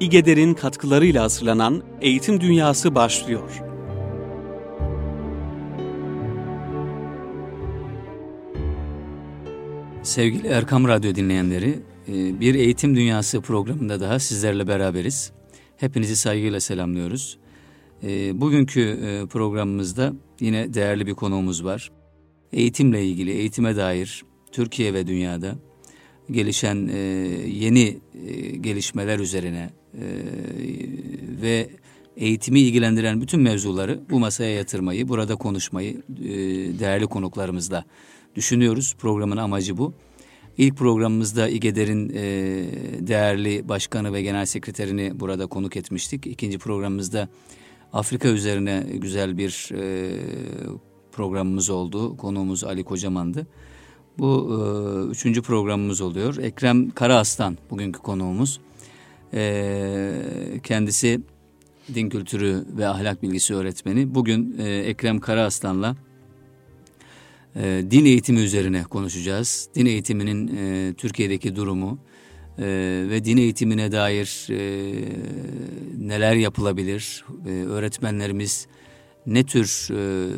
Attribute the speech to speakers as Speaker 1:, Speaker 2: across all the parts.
Speaker 1: İGEDER'in katkılarıyla hazırlanan Eğitim Dünyası başlıyor.
Speaker 2: Sevgili Erkam Radyo dinleyenleri, e, bir Eğitim Dünyası programında daha sizlerle beraberiz. Hepinizi saygıyla selamlıyoruz. E, bugünkü e, programımızda yine değerli bir konuğumuz var. Eğitimle ilgili, eğitime dair Türkiye ve dünyada gelişen yeni gelişmeler üzerine ve eğitimi ilgilendiren bütün mevzuları bu masaya yatırmayı, burada konuşmayı değerli konuklarımızla düşünüyoruz. Programın amacı bu. İlk programımızda İGEDER'in e, değerli başkanı ve genel sekreterini burada konuk etmiştik. İkinci programımızda Afrika üzerine güzel bir e, programımız oldu. Konuğumuz Ali Kocaman'dı. Bu e, üçüncü programımız oluyor. Ekrem Karaaslan bugünkü konuğumuz. E, kendisi din kültürü ve ahlak bilgisi öğretmeni. Bugün e, Ekrem Karaaslan'la e, din eğitimi üzerine konuşacağız. Din eğitiminin e, Türkiye'deki durumu e, ve din eğitimine dair e, neler yapılabilir? E, öğretmenlerimiz ne tür e,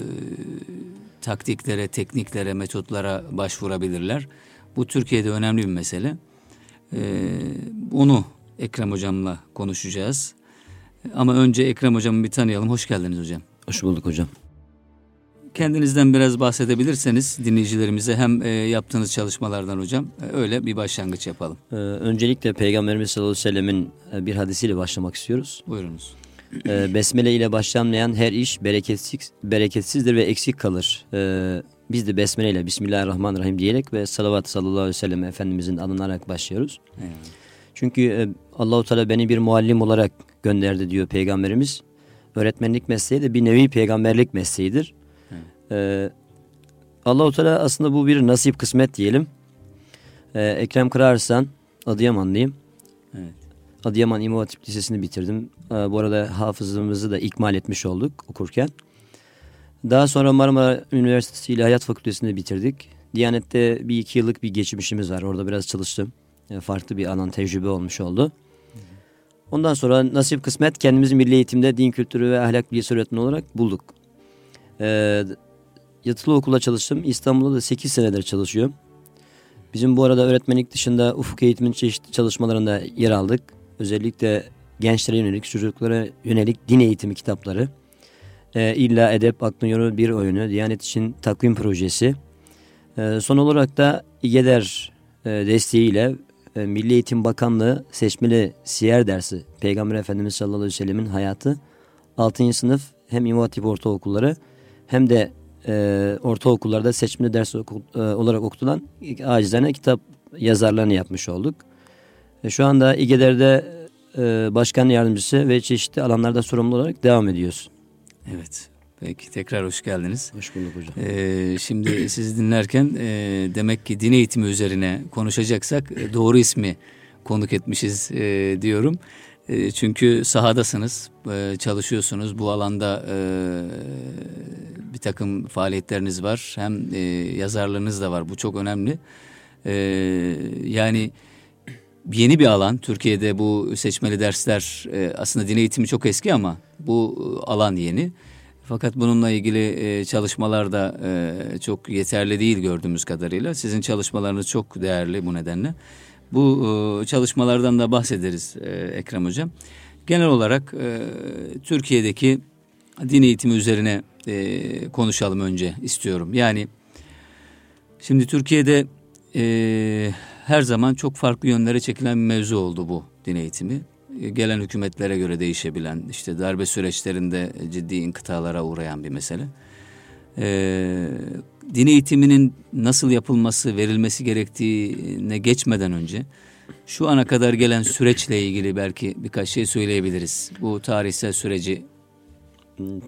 Speaker 2: taktiklere, tekniklere, metotlara başvurabilirler? Bu Türkiye'de önemli bir mesele. E, onu Ekrem Hocam'la konuşacağız. Ama önce Ekrem Hocam'ı bir tanıyalım. Hoş geldiniz hocam.
Speaker 3: Hoş bulduk hocam.
Speaker 2: Kendinizden biraz bahsedebilirseniz dinleyicilerimize hem e, yaptığınız çalışmalardan hocam e, öyle bir başlangıç yapalım.
Speaker 3: Ee, öncelikle Peygamberimiz sallallahu aleyhi ve sellemin e, bir hadisiyle başlamak istiyoruz.
Speaker 2: Buyurunuz.
Speaker 3: Ee, besmele ile başlanmayan her iş bereketsiz, bereketsizdir ve eksik kalır. Ee, biz de besmele ile Bismillahirrahmanirrahim diyerek ve salavat sallallahu aleyhi ve sellem Efendimizin alınarak başlıyoruz. Evet. Çünkü e, Allahu Teala beni bir muallim olarak gönderdi diyor Peygamberimiz. Öğretmenlik mesleği de bir nevi peygamberlik mesleğidir. Ee, Allahu Teala aslında bu bir nasip kısmet diyelim. Ee, Ekrem Kırarsan Adıyamanlıyım. Evet. Adıyaman İmam Hatip Lisesi'ni bitirdim. Ee, bu arada hafızlığımızı da ikmal etmiş olduk okurken. Daha sonra Marmara Üniversitesi İlahiyat Fakültesini bitirdik. Diyanet'te bir iki yıllık bir geçmişimiz var. Orada biraz çalıştım. Yani farklı bir alan tecrübe olmuş oldu. Ondan sonra nasip kısmet kendimizi milli eğitimde din kültürü ve ahlak bilgisi öğretmeni olarak bulduk. Ee, yatılı okula çalıştım. İstanbul'da da 8 senedir çalışıyorum. Bizim bu arada öğretmenlik dışında ufuk eğitimin çeşitli çalışmalarında yer aldık. Özellikle gençlere yönelik, çocuklara yönelik din eğitimi kitapları. E, İlla Edep Aklın Yolu Bir Oyunu, Diyanet için takvim projesi. E, son olarak da İGEDER e, desteğiyle e, Milli Eğitim Bakanlığı seçmeli siyer dersi Peygamber Efendimiz sallallahu aleyhi ve sellemin hayatı 6. sınıf hem İmam Hatip ortaokulları hem de e, ortaokullarda seçmeli ders oku, e, olarak okutulan acizane kitap yazarlarını yapmış olduk. E, şu anda İGEDER'de e, başkan yardımcısı ve çeşitli alanlarda sorumlu olarak devam ediyoruz.
Speaker 2: Evet. Peki tekrar hoş geldiniz.
Speaker 3: Hoş bulduk hocam.
Speaker 2: Ee, şimdi sizi dinlerken e, demek ki din eğitimi üzerine konuşacaksak e, doğru ismi konuk etmişiz e, diyorum. E, çünkü sahadasınız, e, çalışıyorsunuz. Bu alanda e, bir takım faaliyetleriniz var. Hem yazarlığınız da var. Bu çok önemli. Yani yeni bir alan. Türkiye'de bu seçmeli dersler aslında din eğitimi çok eski ama bu alan yeni. Fakat bununla ilgili çalışmalar da çok yeterli değil gördüğümüz kadarıyla. Sizin çalışmalarınız çok değerli bu nedenle. Bu e, çalışmalardan da bahsederiz e, Ekrem Hocam. Genel olarak e, Türkiye'deki din eğitimi üzerine konuşalım önce istiyorum. Yani şimdi Türkiye'de her zaman çok farklı yönlere çekilen bir mevzu oldu bu din eğitimi. Gelen hükümetlere göre değişebilen, işte darbe süreçlerinde ciddi inkıtalara uğrayan bir mesele. Ee, din eğitiminin nasıl yapılması, verilmesi gerektiğine geçmeden önce şu ana kadar gelen süreçle ilgili belki birkaç şey söyleyebiliriz. Bu tarihsel süreci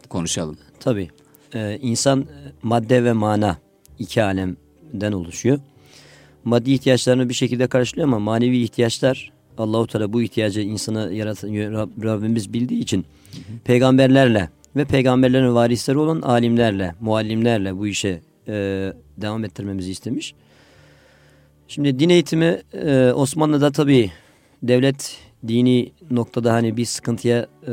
Speaker 2: konuşalım.
Speaker 3: Tabii. Ee, insan madde ve mana iki alemden oluşuyor. Maddi ihtiyaçlarını bir şekilde karşılıyor ama manevi ihtiyaçlar Allahu Teala bu ihtiyacı insana yaratan Rabbimiz bildiği için hı hı. peygamberlerle ve peygamberlerin varisleri olan alimlerle, muallimlerle bu işe e, devam ettirmemizi istemiş. Şimdi din eğitimi e, Osmanlı'da tabii devlet dini noktada hani bir sıkıntıya e,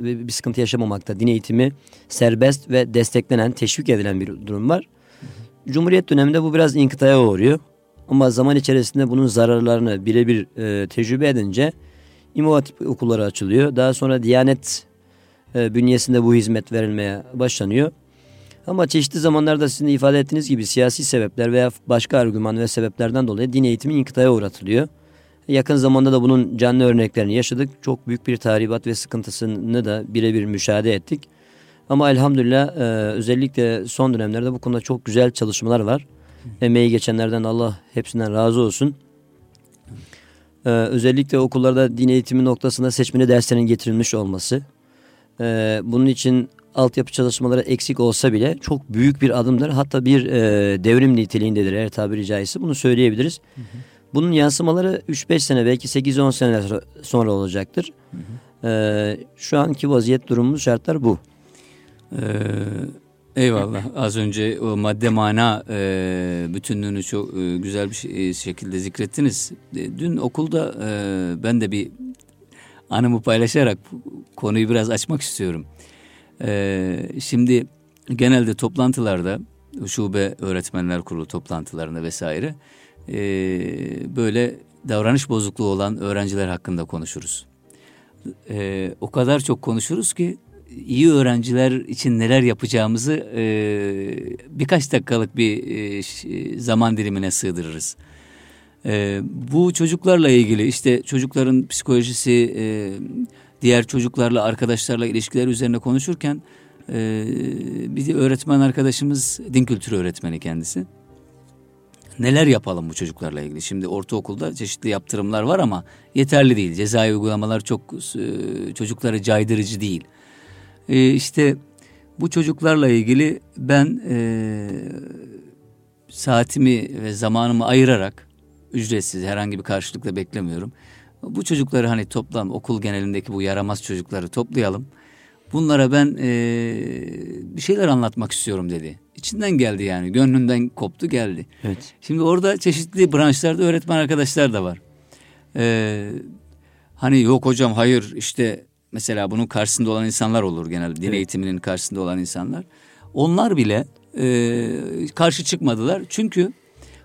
Speaker 3: bir sıkıntı yaşamamakta. Din eğitimi serbest ve desteklenen, teşvik edilen bir durum var. Cumhuriyet döneminde bu biraz inkıtaya uğruyor. Ama zaman içerisinde bunun zararlarını birebir e, tecrübe edince İmam okulları açılıyor. Daha sonra Diyanet e, bünyesinde bu hizmet verilmeye başlanıyor. Ama çeşitli zamanlarda sizin ifade ettiğiniz gibi siyasi sebepler veya başka argüman ve sebeplerden dolayı din eğitimi inkıtaya uğratılıyor. Yakın zamanda da bunun canlı örneklerini yaşadık. Çok büyük bir tahribat ve sıkıntısını da birebir müşahede ettik. Ama elhamdülillah e, özellikle son dönemlerde bu konuda çok güzel çalışmalar var. Emeği geçenlerden Allah hepsinden razı olsun. Ee, özellikle okullarda din eğitimi noktasında seçmeli derslerin getirilmiş olması. Ee, bunun için altyapı çalışmaları eksik olsa bile çok büyük bir adımdır. Hatta bir e, devrim niteliğindedir eğer tabiri caizse bunu söyleyebiliriz. Hı hı. Bunun yansımaları 3-5 sene belki 8-10 seneler sonra olacaktır. Hı hı. Ee, şu anki vaziyet durumumuz şartlar bu.
Speaker 2: Ee, eyvallah az önce o madde mana e, bütünlüğünü çok e, güzel bir şey, e, şekilde zikrettiniz. E, dün okulda e, ben de bir anımı paylaşarak konuyu biraz açmak istiyorum. Ee, şimdi genelde toplantılarda şube öğretmenler kurulu toplantılarında vesaire e, böyle davranış bozukluğu olan öğrenciler hakkında konuşuruz. E, o kadar çok konuşuruz ki iyi öğrenciler için neler yapacağımızı e, birkaç dakikalık bir e, zaman dilimine sığdırırız. E, bu çocuklarla ilgili işte çocukların psikolojisi, e, diğer çocuklarla, arkadaşlarla ilişkiler üzerine konuşurken e, bir öğretmen arkadaşımız din kültürü öğretmeni kendisi. Neler yapalım bu çocuklarla ilgili? Şimdi ortaokulda çeşitli yaptırımlar var ama yeterli değil. Cezai uygulamalar çok e, çocukları caydırıcı değil. E, işte bu çocuklarla ilgili ben e, saatimi ve zamanımı ayırarak ücretsiz herhangi bir karşılıkla beklemiyorum bu çocukları hani toplam okul genelindeki bu yaramaz çocukları toplayalım. Bunlara ben e, bir şeyler anlatmak istiyorum dedi. İçinden geldi yani gönlünden koptu geldi.
Speaker 3: Evet.
Speaker 2: Şimdi orada çeşitli branşlarda öğretmen arkadaşlar da var. Ee, hani yok hocam hayır işte mesela bunun karşısında olan insanlar olur genelde din evet. eğitiminin karşısında olan insanlar. Onlar bile e, karşı çıkmadılar çünkü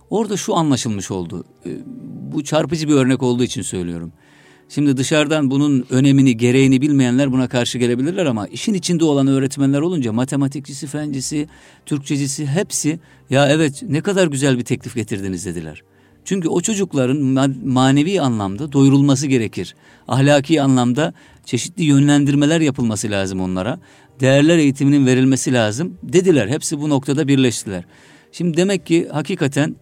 Speaker 2: Orada şu anlaşılmış oldu. Ee, bu çarpıcı bir örnek olduğu için söylüyorum. Şimdi dışarıdan bunun önemini, gereğini bilmeyenler buna karşı gelebilirler ama işin içinde olan öğretmenler olunca matematikçisi, fencisi, Türkçecisi hepsi ya evet ne kadar güzel bir teklif getirdiniz dediler. Çünkü o çocukların manevi anlamda doyurulması gerekir. Ahlaki anlamda çeşitli yönlendirmeler yapılması lazım onlara. Değerler eğitiminin verilmesi lazım dediler. Hepsi bu noktada birleştiler. Şimdi demek ki hakikaten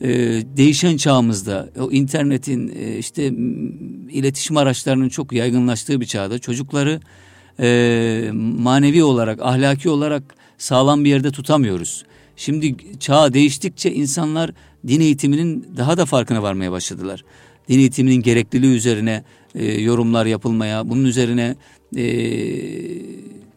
Speaker 2: e, değişen çağımızda o internetin e, işte iletişim araçlarının çok yaygınlaştığı bir çağda çocukları e, manevi olarak ahlaki olarak sağlam bir yerde tutamıyoruz. Şimdi çağ değiştikçe insanlar din eğitiminin daha da farkına varmaya başladılar. Din eğitiminin gerekliliği üzerine e, yorumlar yapılmaya, bunun üzerine e,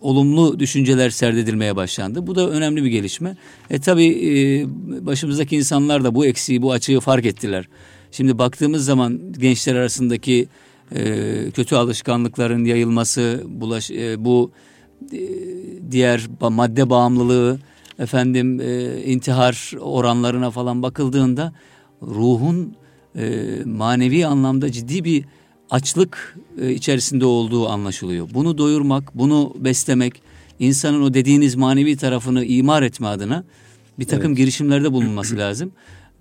Speaker 2: olumlu düşünceler serdedilmeye başlandı. Bu da önemli bir gelişme. E tabi e, başımızdaki insanlar da bu eksiği, bu açığı fark ettiler. Şimdi baktığımız zaman gençler arasındaki e, kötü alışkanlıkların yayılması, bulaş, e, bu e, diğer madde bağımlılığı, efendim e, intihar oranlarına falan bakıldığında ruhun e, manevi anlamda ciddi bir açlık e, içerisinde olduğu anlaşılıyor. Bunu doyurmak, bunu beslemek, insanın o dediğiniz manevi tarafını imar etme adına bir takım evet. girişimlerde bulunması lazım.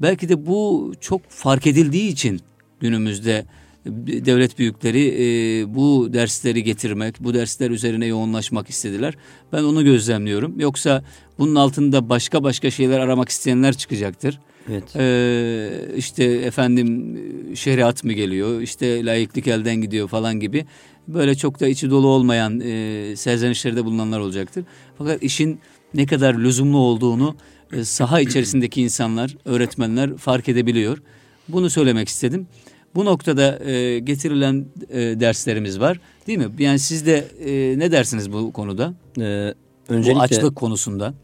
Speaker 2: Belki de bu çok fark edildiği için günümüzde devlet büyükleri e, bu dersleri getirmek, bu dersler üzerine yoğunlaşmak istediler. Ben onu gözlemliyorum. Yoksa bunun altında başka başka şeyler aramak isteyenler çıkacaktır.
Speaker 3: Evet.
Speaker 2: Ee, işte efendim şeriat mı geliyor, işte layıklık elden gidiyor falan gibi böyle çok da içi dolu olmayan e, serzenişlerde bulunanlar olacaktır. Fakat işin ne kadar lüzumlu olduğunu e, saha içerisindeki insanlar, öğretmenler fark edebiliyor. Bunu söylemek istedim. Bu noktada e, getirilen e, derslerimiz var değil mi? Yani siz de e, ne dersiniz bu konuda? Ee, öncelikle bu açlık konusunda.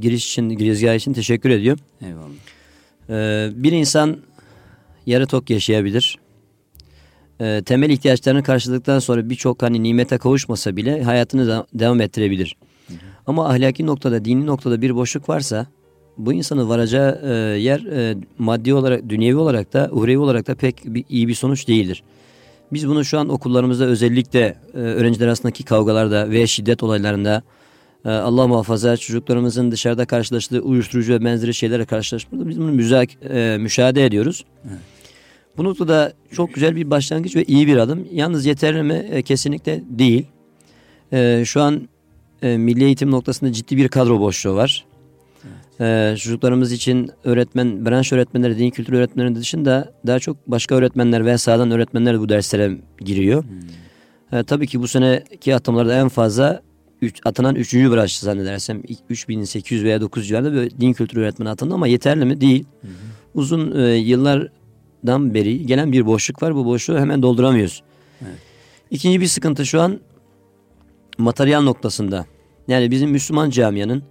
Speaker 3: Giriş için, girizgah için teşekkür ediyorum.
Speaker 2: Eyvallah.
Speaker 3: Ee, bir insan yarı tok yaşayabilir. e, temel ihtiyaçlarını karşıladıktan sonra birçok hani nimete kavuşmasa bile hayatını da, devam ettirebilir. Hı hı. Ama ahlaki noktada, dini noktada bir boşluk varsa bu insanın varacağı e, yer e, maddi olarak, dünyevi olarak da, uhrevi olarak da pek bir, iyi bir sonuç değildir. Biz bunu şu an okullarımızda özellikle e, öğrenciler arasındaki kavgalarda ve şiddet olaylarında e, Allah muhafaza çocuklarımızın dışarıda karşılaştığı uyuşturucu ve benzeri şeylere karşılaşmada biz bunu müzak, e, müşahede ediyoruz. Evet. Bu noktada çok güzel bir başlangıç ve iyi bir adım. Yalnız yeterli mi? E, kesinlikle değil. E, şu an e, milli eğitim noktasında ciddi bir kadro boşluğu var. E, çocuklarımız için öğretmen, branş öğretmenleri, din kültürü öğretmenleri dışında daha çok başka öğretmenler ve sahadan öğretmenler bu derslere giriyor. Hmm. E, tabii ki bu seneki atamalarda en fazla üç, atanan 3. branş zannedersem 3800 veya 900 civarında bir din kültürü öğretmeni atandı ama yeterli mi? Değil. Hı Uzun e, yıllardan beri gelen bir boşluk var. Bu boşluğu hemen dolduramıyoruz. Evet. İkinci bir sıkıntı şu an materyal noktasında. Yani bizim Müslüman camianın,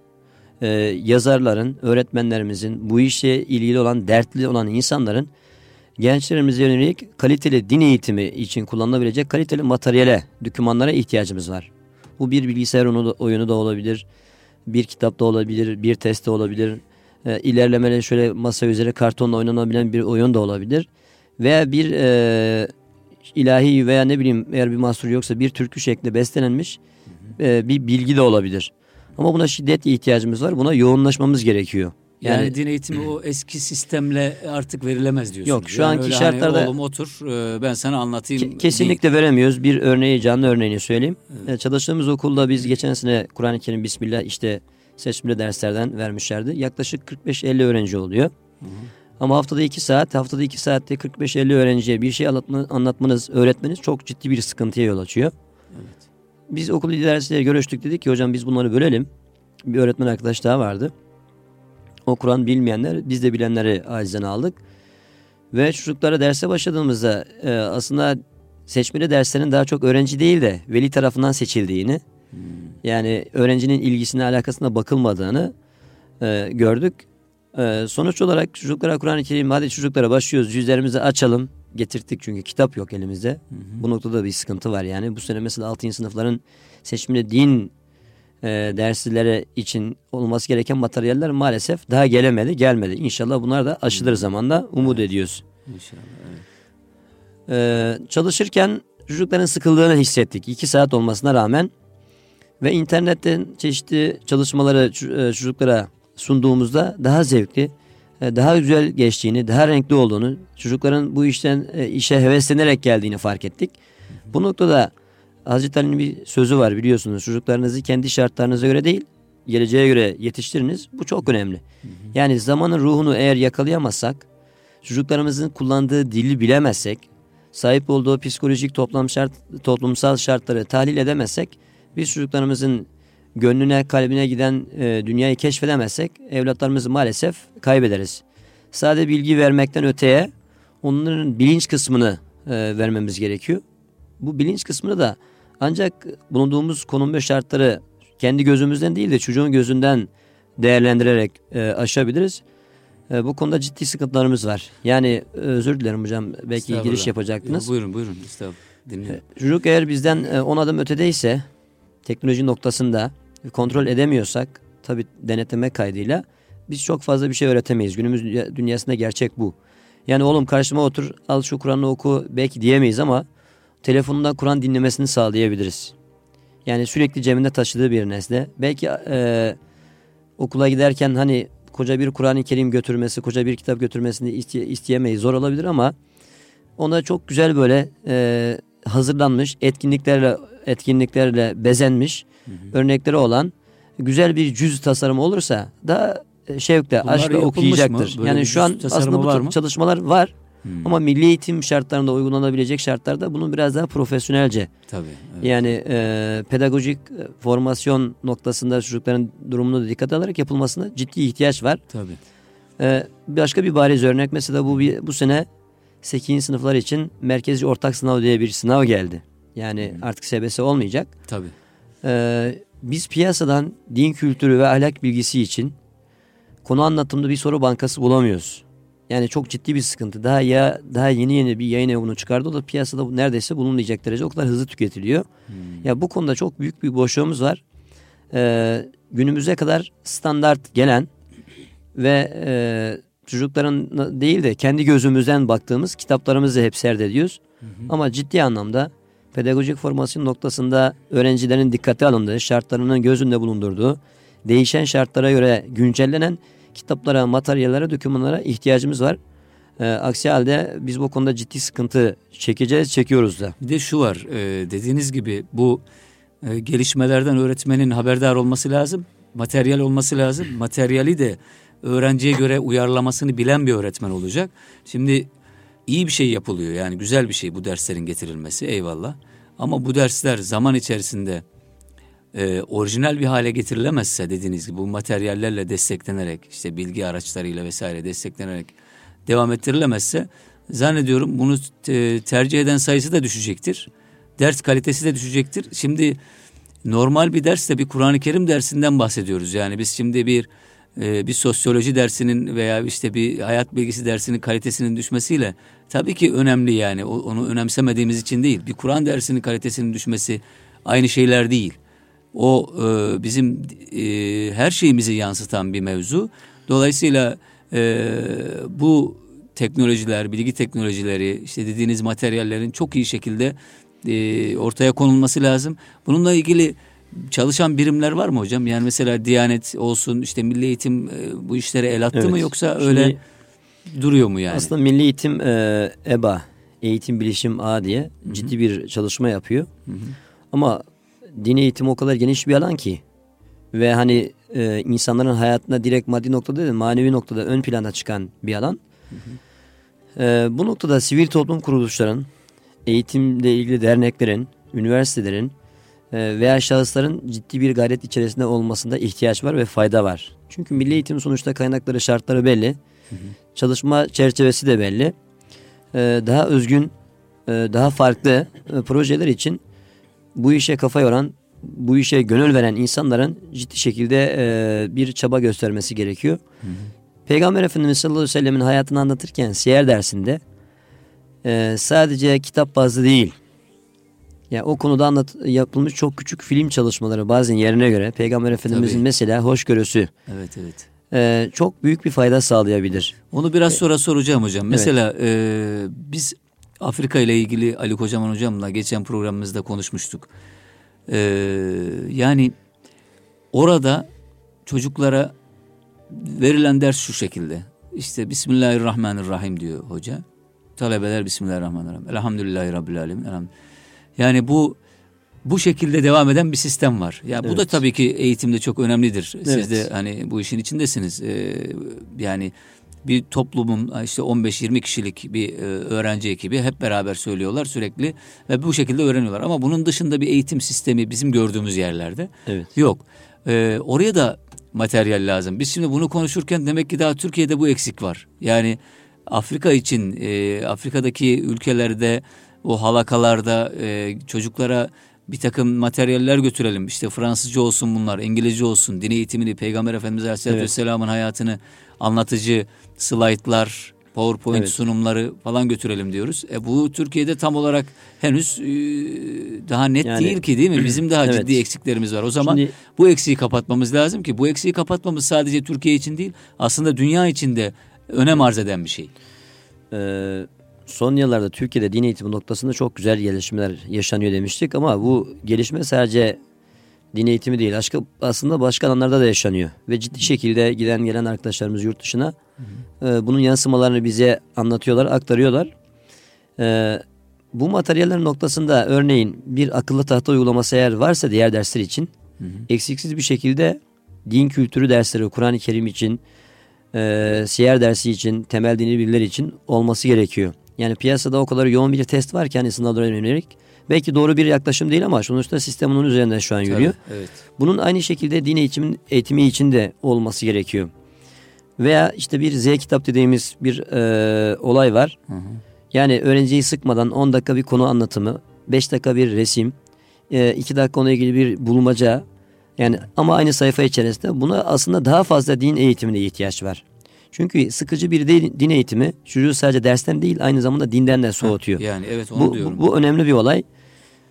Speaker 3: e, yazarların, öğretmenlerimizin, bu işe ilgili olan, dertli olan insanların gençlerimize yönelik kaliteli din eğitimi için kullanılabilecek kaliteli materyale, dokümanlara ihtiyacımız var. Bu bir bilgisayar oyunu da olabilir, bir kitap da olabilir, bir test de olabilir. E, ilerlemeli şöyle masa üzeri kartonla oynanabilen bir oyun da olabilir. Veya bir e, ilahi veya ne bileyim eğer bir mahsur yoksa bir türkü şeklinde bestelenmiş e, bir bilgi de olabilir. Ama buna şiddetle ihtiyacımız var. Buna yoğunlaşmamız gerekiyor.
Speaker 2: Yani, yani din eğitimi o eski sistemle artık verilemez diyorsunuz.
Speaker 3: Yok şu yani anki hani şartlarda.
Speaker 2: Hani, oğlum otur e, ben sana anlatayım.
Speaker 3: Ke kesinlikle değil. veremiyoruz. Bir örneği canlı örneğini söyleyeyim. Evet. Çalıştığımız okulda biz geçen sene Kur'an-ı Kerim Bismillah işte seçmeli derslerden vermişlerdi. Yaklaşık 45-50 öğrenci oluyor. Hı hı. Ama haftada 2 saat, haftada 2 saatte 45-50 öğrenciye bir şey anlatmanız, öğretmeniz çok ciddi bir sıkıntıya yol açıyor. Evet. Biz okul idaresiyle görüştük dedik ki hocam biz bunları bölelim. Bir öğretmen arkadaş daha vardı. O Kur'an bilmeyenler biz de bilenleri acizden aldık. Ve çocuklara derse başladığımızda e, aslında seçmeli derslerin daha çok öğrenci değil de veli tarafından seçildiğini hmm. yani öğrencinin ilgisine alakasına bakılmadığını e, gördük. E, sonuç olarak çocuklara Kur'an-ı Kerim hadi çocuklara başlıyoruz yüzlerimizi açalım getirttik çünkü kitap yok elimizde. Hı hı. Bu noktada bir sıkıntı var yani. Bu sene mesela 6. sınıfların seçimde din e, dersleri için olması gereken materyaller maalesef daha gelemedi, gelmedi. İnşallah bunlar da aşılır zamanda umut evet. ediyoruz. İnşallah. Evet. Ee, çalışırken çocukların sıkıldığını hissettik. iki saat olmasına rağmen ve internetten çeşitli çalışmaları e, çocuklara sunduğumuzda daha zevkli, daha güzel geçtiğini, daha renkli olduğunu, çocukların bu işten e, işe heveslenerek geldiğini fark ettik. Bu noktada Hazreti Ali'nin bir sözü var biliyorsunuz. Çocuklarınızı kendi şartlarınıza göre değil, geleceğe göre yetiştiriniz. Bu çok önemli. Yani zamanın ruhunu eğer yakalayamazsak, çocuklarımızın kullandığı dili bilemezsek, sahip olduğu psikolojik toplam şart, toplumsal şartları tahlil edemezsek, biz çocuklarımızın gönlüne, kalbine giden e, dünyayı keşfedemezsek evlatlarımızı maalesef kaybederiz. Sade bilgi vermekten öteye onların bilinç kısmını e, vermemiz gerekiyor. Bu bilinç kısmını da ancak bulunduğumuz konum ve şartları kendi gözümüzden değil de çocuğun gözünden değerlendirerek e, aşabiliriz. E, bu konuda ciddi sıkıntılarımız var. Yani e, özür dilerim hocam belki giriş yapacaktınız.
Speaker 2: Ya, buyurun buyurun estağfurullah.
Speaker 3: Dinliyorum. E, çocuk eğer bizden 10 e, adım ötedeyse teknoloji noktasında kontrol edemiyorsak tabi denetleme kaydıyla biz çok fazla bir şey öğretemeyiz. Günümüz dünyasında gerçek bu. Yani oğlum karşıma otur al şu Kur'an'ı oku belki diyemeyiz ama telefonundan Kur'an dinlemesini sağlayabiliriz. Yani sürekli cebinde taşıdığı bir nesne. Belki e, okula giderken hani koca bir Kur'an-ı Kerim götürmesi, koca bir kitap götürmesini iste, isteyemeyiz. Zor olabilir ama ona çok güzel böyle e, hazırlanmış etkinliklerle etkinliklerle bezenmiş hı hı. örnekleri olan güzel bir cüz tasarımı olursa da e, şevkle, Bunlar aşkla okuyacaktır. Yani şu an aslında bu var çalışmalar var. Hmm. Ama milli eğitim şartlarında uygulanabilecek şartlarda bunun biraz daha profesyonelce.
Speaker 2: Tabii.
Speaker 3: Evet. Yani e, pedagojik e, formasyon noktasında çocukların durumunu da dikkat alarak yapılmasına ciddi ihtiyaç var.
Speaker 2: Tabii.
Speaker 3: E, başka bir bariz örnek mesela bu bu sene 8. sınıflar için merkezi ortak sınav diye bir sınav geldi. Yani hmm. artık SBS olmayacak.
Speaker 2: Tabii.
Speaker 3: E, biz piyasadan din kültürü ve ahlak bilgisi için konu anlatımında bir soru bankası bulamıyoruz. yani çok ciddi bir sıkıntı. Daha ya daha yeni yeni bir yayın evi bunu çıkardı. O da piyasada neredeyse bulunmayacak derece o kadar hızlı tüketiliyor. Hmm. Ya bu konuda çok büyük bir boşluğumuz var. Ee, günümüze kadar standart gelen ve e, çocukların değil de kendi gözümüzden baktığımız kitaplarımızı hep serdediyoruz. Hı hı. Ama ciddi anlamda pedagojik formasyon noktasında öğrencilerin dikkate alındığı, şartlarının gözünde bulundurduğu, değişen şartlara göre güncellenen kitaplara, materyallere, dokümanlara ihtiyacımız var. E, aksi halde biz bu konuda ciddi sıkıntı çekeceğiz, çekiyoruz da.
Speaker 2: Bir de şu var, e, dediğiniz gibi bu e, gelişmelerden öğretmenin haberdar olması lazım, materyal olması lazım. Materyali de öğrenciye göre uyarlamasını bilen bir öğretmen olacak. Şimdi iyi bir şey yapılıyor yani güzel bir şey bu derslerin getirilmesi eyvallah. Ama bu dersler zaman içerisinde e, orijinal bir hale getirilemezse dediğiniz gibi bu materyallerle desteklenerek işte bilgi araçlarıyla vesaire desteklenerek devam ettirilemezse zannediyorum bunu te, tercih eden sayısı da düşecektir. Ders kalitesi de düşecektir. Şimdi normal bir derste bir Kur'an-ı Kerim dersinden bahsediyoruz. Yani biz şimdi bir e, bir sosyoloji dersinin veya işte bir hayat bilgisi dersinin kalitesinin düşmesiyle tabii ki önemli yani onu önemsemediğimiz için değil. Bir Kur'an dersinin kalitesinin düşmesi aynı şeyler değil. O e, bizim e, her şeyimizi yansıtan bir mevzu. Dolayısıyla e, bu teknolojiler, bilgi teknolojileri, işte dediğiniz materyallerin çok iyi şekilde e, ortaya konulması lazım. Bununla ilgili çalışan birimler var mı hocam? Yani mesela Diyanet olsun, işte Milli Eğitim e, bu işlere el attı evet. mı yoksa Şimdi, öyle duruyor mu yani?
Speaker 3: Aslında Milli Eğitim e, EBA, Eğitim Bilişim A diye Hı-hı. ciddi bir çalışma yapıyor. Hı-hı. Ama din eğitimi o kadar geniş bir alan ki ve hani e, insanların hayatına direkt maddi noktada değil manevi noktada ön plana çıkan bir alan. Hı hı. E, bu noktada sivil toplum kuruluşların, eğitimle ilgili derneklerin, üniversitelerin veya şahısların ciddi bir gayret içerisinde olmasında ihtiyaç var ve fayda var. Çünkü milli eğitim sonuçta kaynakları, şartları belli. Hı hı. Çalışma çerçevesi de belli. E, daha özgün, e, daha farklı e, projeler için bu işe kafa yoran, bu işe gönül veren insanların ciddi şekilde e, bir çaba göstermesi gerekiyor. Hı hı. Peygamber Efendimiz sallallahu aleyhi ve sellemin hayatını anlatırken siyer dersinde sadece kitap bazlı değil, yani o konuda anlat yapılmış çok küçük film çalışmaları bazen yerine göre Peygamber Efendimizin Tabii. mesela hoşgörüsü.
Speaker 2: Evet evet.
Speaker 3: E, çok büyük bir fayda sağlayabilir.
Speaker 2: Onu biraz sonra soracağım hocam. Mesela evet. e, biz Afrika ile ilgili Ali Kocaman hocamla geçen programımızda konuşmuştuk. Ee, yani orada çocuklara verilen ders şu şekilde. İşte Bismillahirrahmanirrahim diyor hoca. Talebeler Bismillahirrahmanirrahim. Elhamdülillahi Rabbil Alemin. Yani bu bu şekilde devam eden bir sistem var. Ya evet. bu da tabii ki eğitimde çok önemlidir. Evet. Siz de hani bu işin içindesiniz. Ee, yani bir toplumun işte 15-20 kişilik bir e, öğrenci ekibi hep beraber söylüyorlar sürekli ve bu şekilde öğreniyorlar. Ama bunun dışında bir eğitim sistemi bizim gördüğümüz yerlerde evet. yok. Ee, oraya da materyal lazım. Biz şimdi bunu konuşurken demek ki daha Türkiye'de bu eksik var. Yani Afrika için e, Afrika'daki ülkelerde o halakalarda e, çocuklara bir takım materyaller götürelim. İşte Fransızca olsun bunlar, İngilizce olsun, din eğitimini, Peygamber Efendimiz Aleyhisselatü evet. Vesselam'ın hayatını anlatıcı slaytlar, PowerPoint evet. sunumları falan götürelim diyoruz. E bu Türkiye'de tam olarak henüz e, daha net yani, değil ki değil mi? Bizim daha evet. ciddi eksiklerimiz var. O zaman Şimdi, bu eksiği kapatmamız lazım ki bu eksiği kapatmamız sadece Türkiye için değil aslında dünya için de önem arz eden bir şey.
Speaker 3: Ee, son yıllarda Türkiye'de din eğitimi noktasında çok güzel gelişmeler yaşanıyor demiştik ama bu gelişme sadece din eğitimi değil aslında başka alanlarda da yaşanıyor. Ve ciddi şekilde giden gelen arkadaşlarımız yurt dışına e, bunun yansımalarını bize anlatıyorlar, aktarıyorlar. E, bu materyaller noktasında örneğin bir akıllı tahta uygulaması eğer varsa diğer dersler için hı hı. eksiksiz bir şekilde din kültürü dersleri, Kur'an-ı Kerim için, e, siyer dersi için, temel dini bilgiler için olması gerekiyor. Yani piyasada o kadar yoğun bir test var ki hani sınavlara yönelik. Belki doğru bir yaklaşım değil ama sonuçta sistem onun üzerinde şu an yürüyor. Tabii, evet. Bunun aynı şekilde din eğitimin, eğitimi için de olması gerekiyor. Veya işte bir Z kitap dediğimiz bir e, olay var. Hı hı. Yani öğrenciyi sıkmadan 10 dakika bir konu anlatımı, 5 dakika bir resim, 2 e, dakika onunla ilgili bir bulmaca. Yani ama aynı sayfa içerisinde buna aslında daha fazla din eğitimine ihtiyaç var. Çünkü sıkıcı bir din eğitimi çocuğu sadece dersten değil aynı zamanda dinden de soğutuyor.
Speaker 2: Yani evet onu
Speaker 3: bu,
Speaker 2: diyorum.
Speaker 3: Bu, bu önemli bir olay.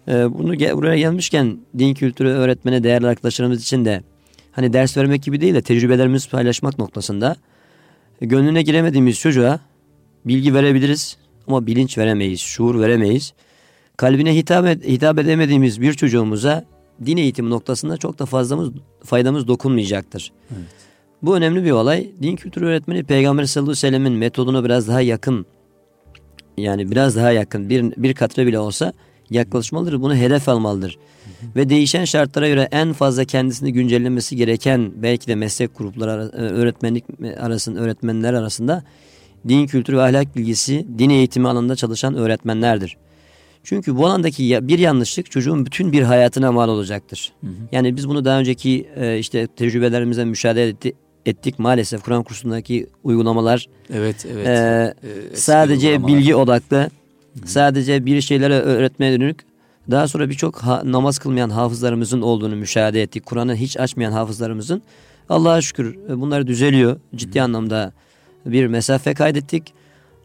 Speaker 3: Ee, bunu buraya gelmişken din kültürü öğretmeni değerli arkadaşlarımız için de hani ders vermek gibi değil de tecrübelerimizi paylaşmak noktasında gönlüne giremediğimiz çocuğa bilgi verebiliriz ama bilinç veremeyiz, şuur veremeyiz. Kalbine hitap, et, hitap edemediğimiz bir çocuğumuza din eğitimi noktasında çok da fazlamız faydamız dokunmayacaktır. Evet. Bu önemli bir olay. Din kültürü öğretmeni Peygamber sallallahu aleyhi ve sellemin metoduna biraz daha yakın yani biraz daha yakın bir, bir katre bile olsa yaklaşmalıdır. Bunu hedef almalıdır. Hı hı. Ve değişen şartlara göre en fazla kendisini güncellemesi gereken belki de meslek grupları e, öğretmenlik arasında öğretmenler arasında din kültürü ve ahlak bilgisi, din eğitimi alanında çalışan öğretmenlerdir. Çünkü bu alandaki bir yanlışlık çocuğun bütün bir hayatına mal olacaktır. Hı hı. Yani biz bunu daha önceki e, işte tecrübelerimize müşahede etti, ettik maalesef Kur'an kursundaki uygulamalar.
Speaker 2: Evet, evet.
Speaker 3: E, ee, sadece uygulamalar. bilgi odaklı, hı sadece bir şeylere öğretmeye dönük. Daha sonra birçok namaz kılmayan hafızlarımızın olduğunu müşahede ettik. Kur'an'ı hiç açmayan hafızlarımızın Allah'a şükür e, bunlar düzeliyor. Ciddi hı. anlamda bir mesafe kaydettik.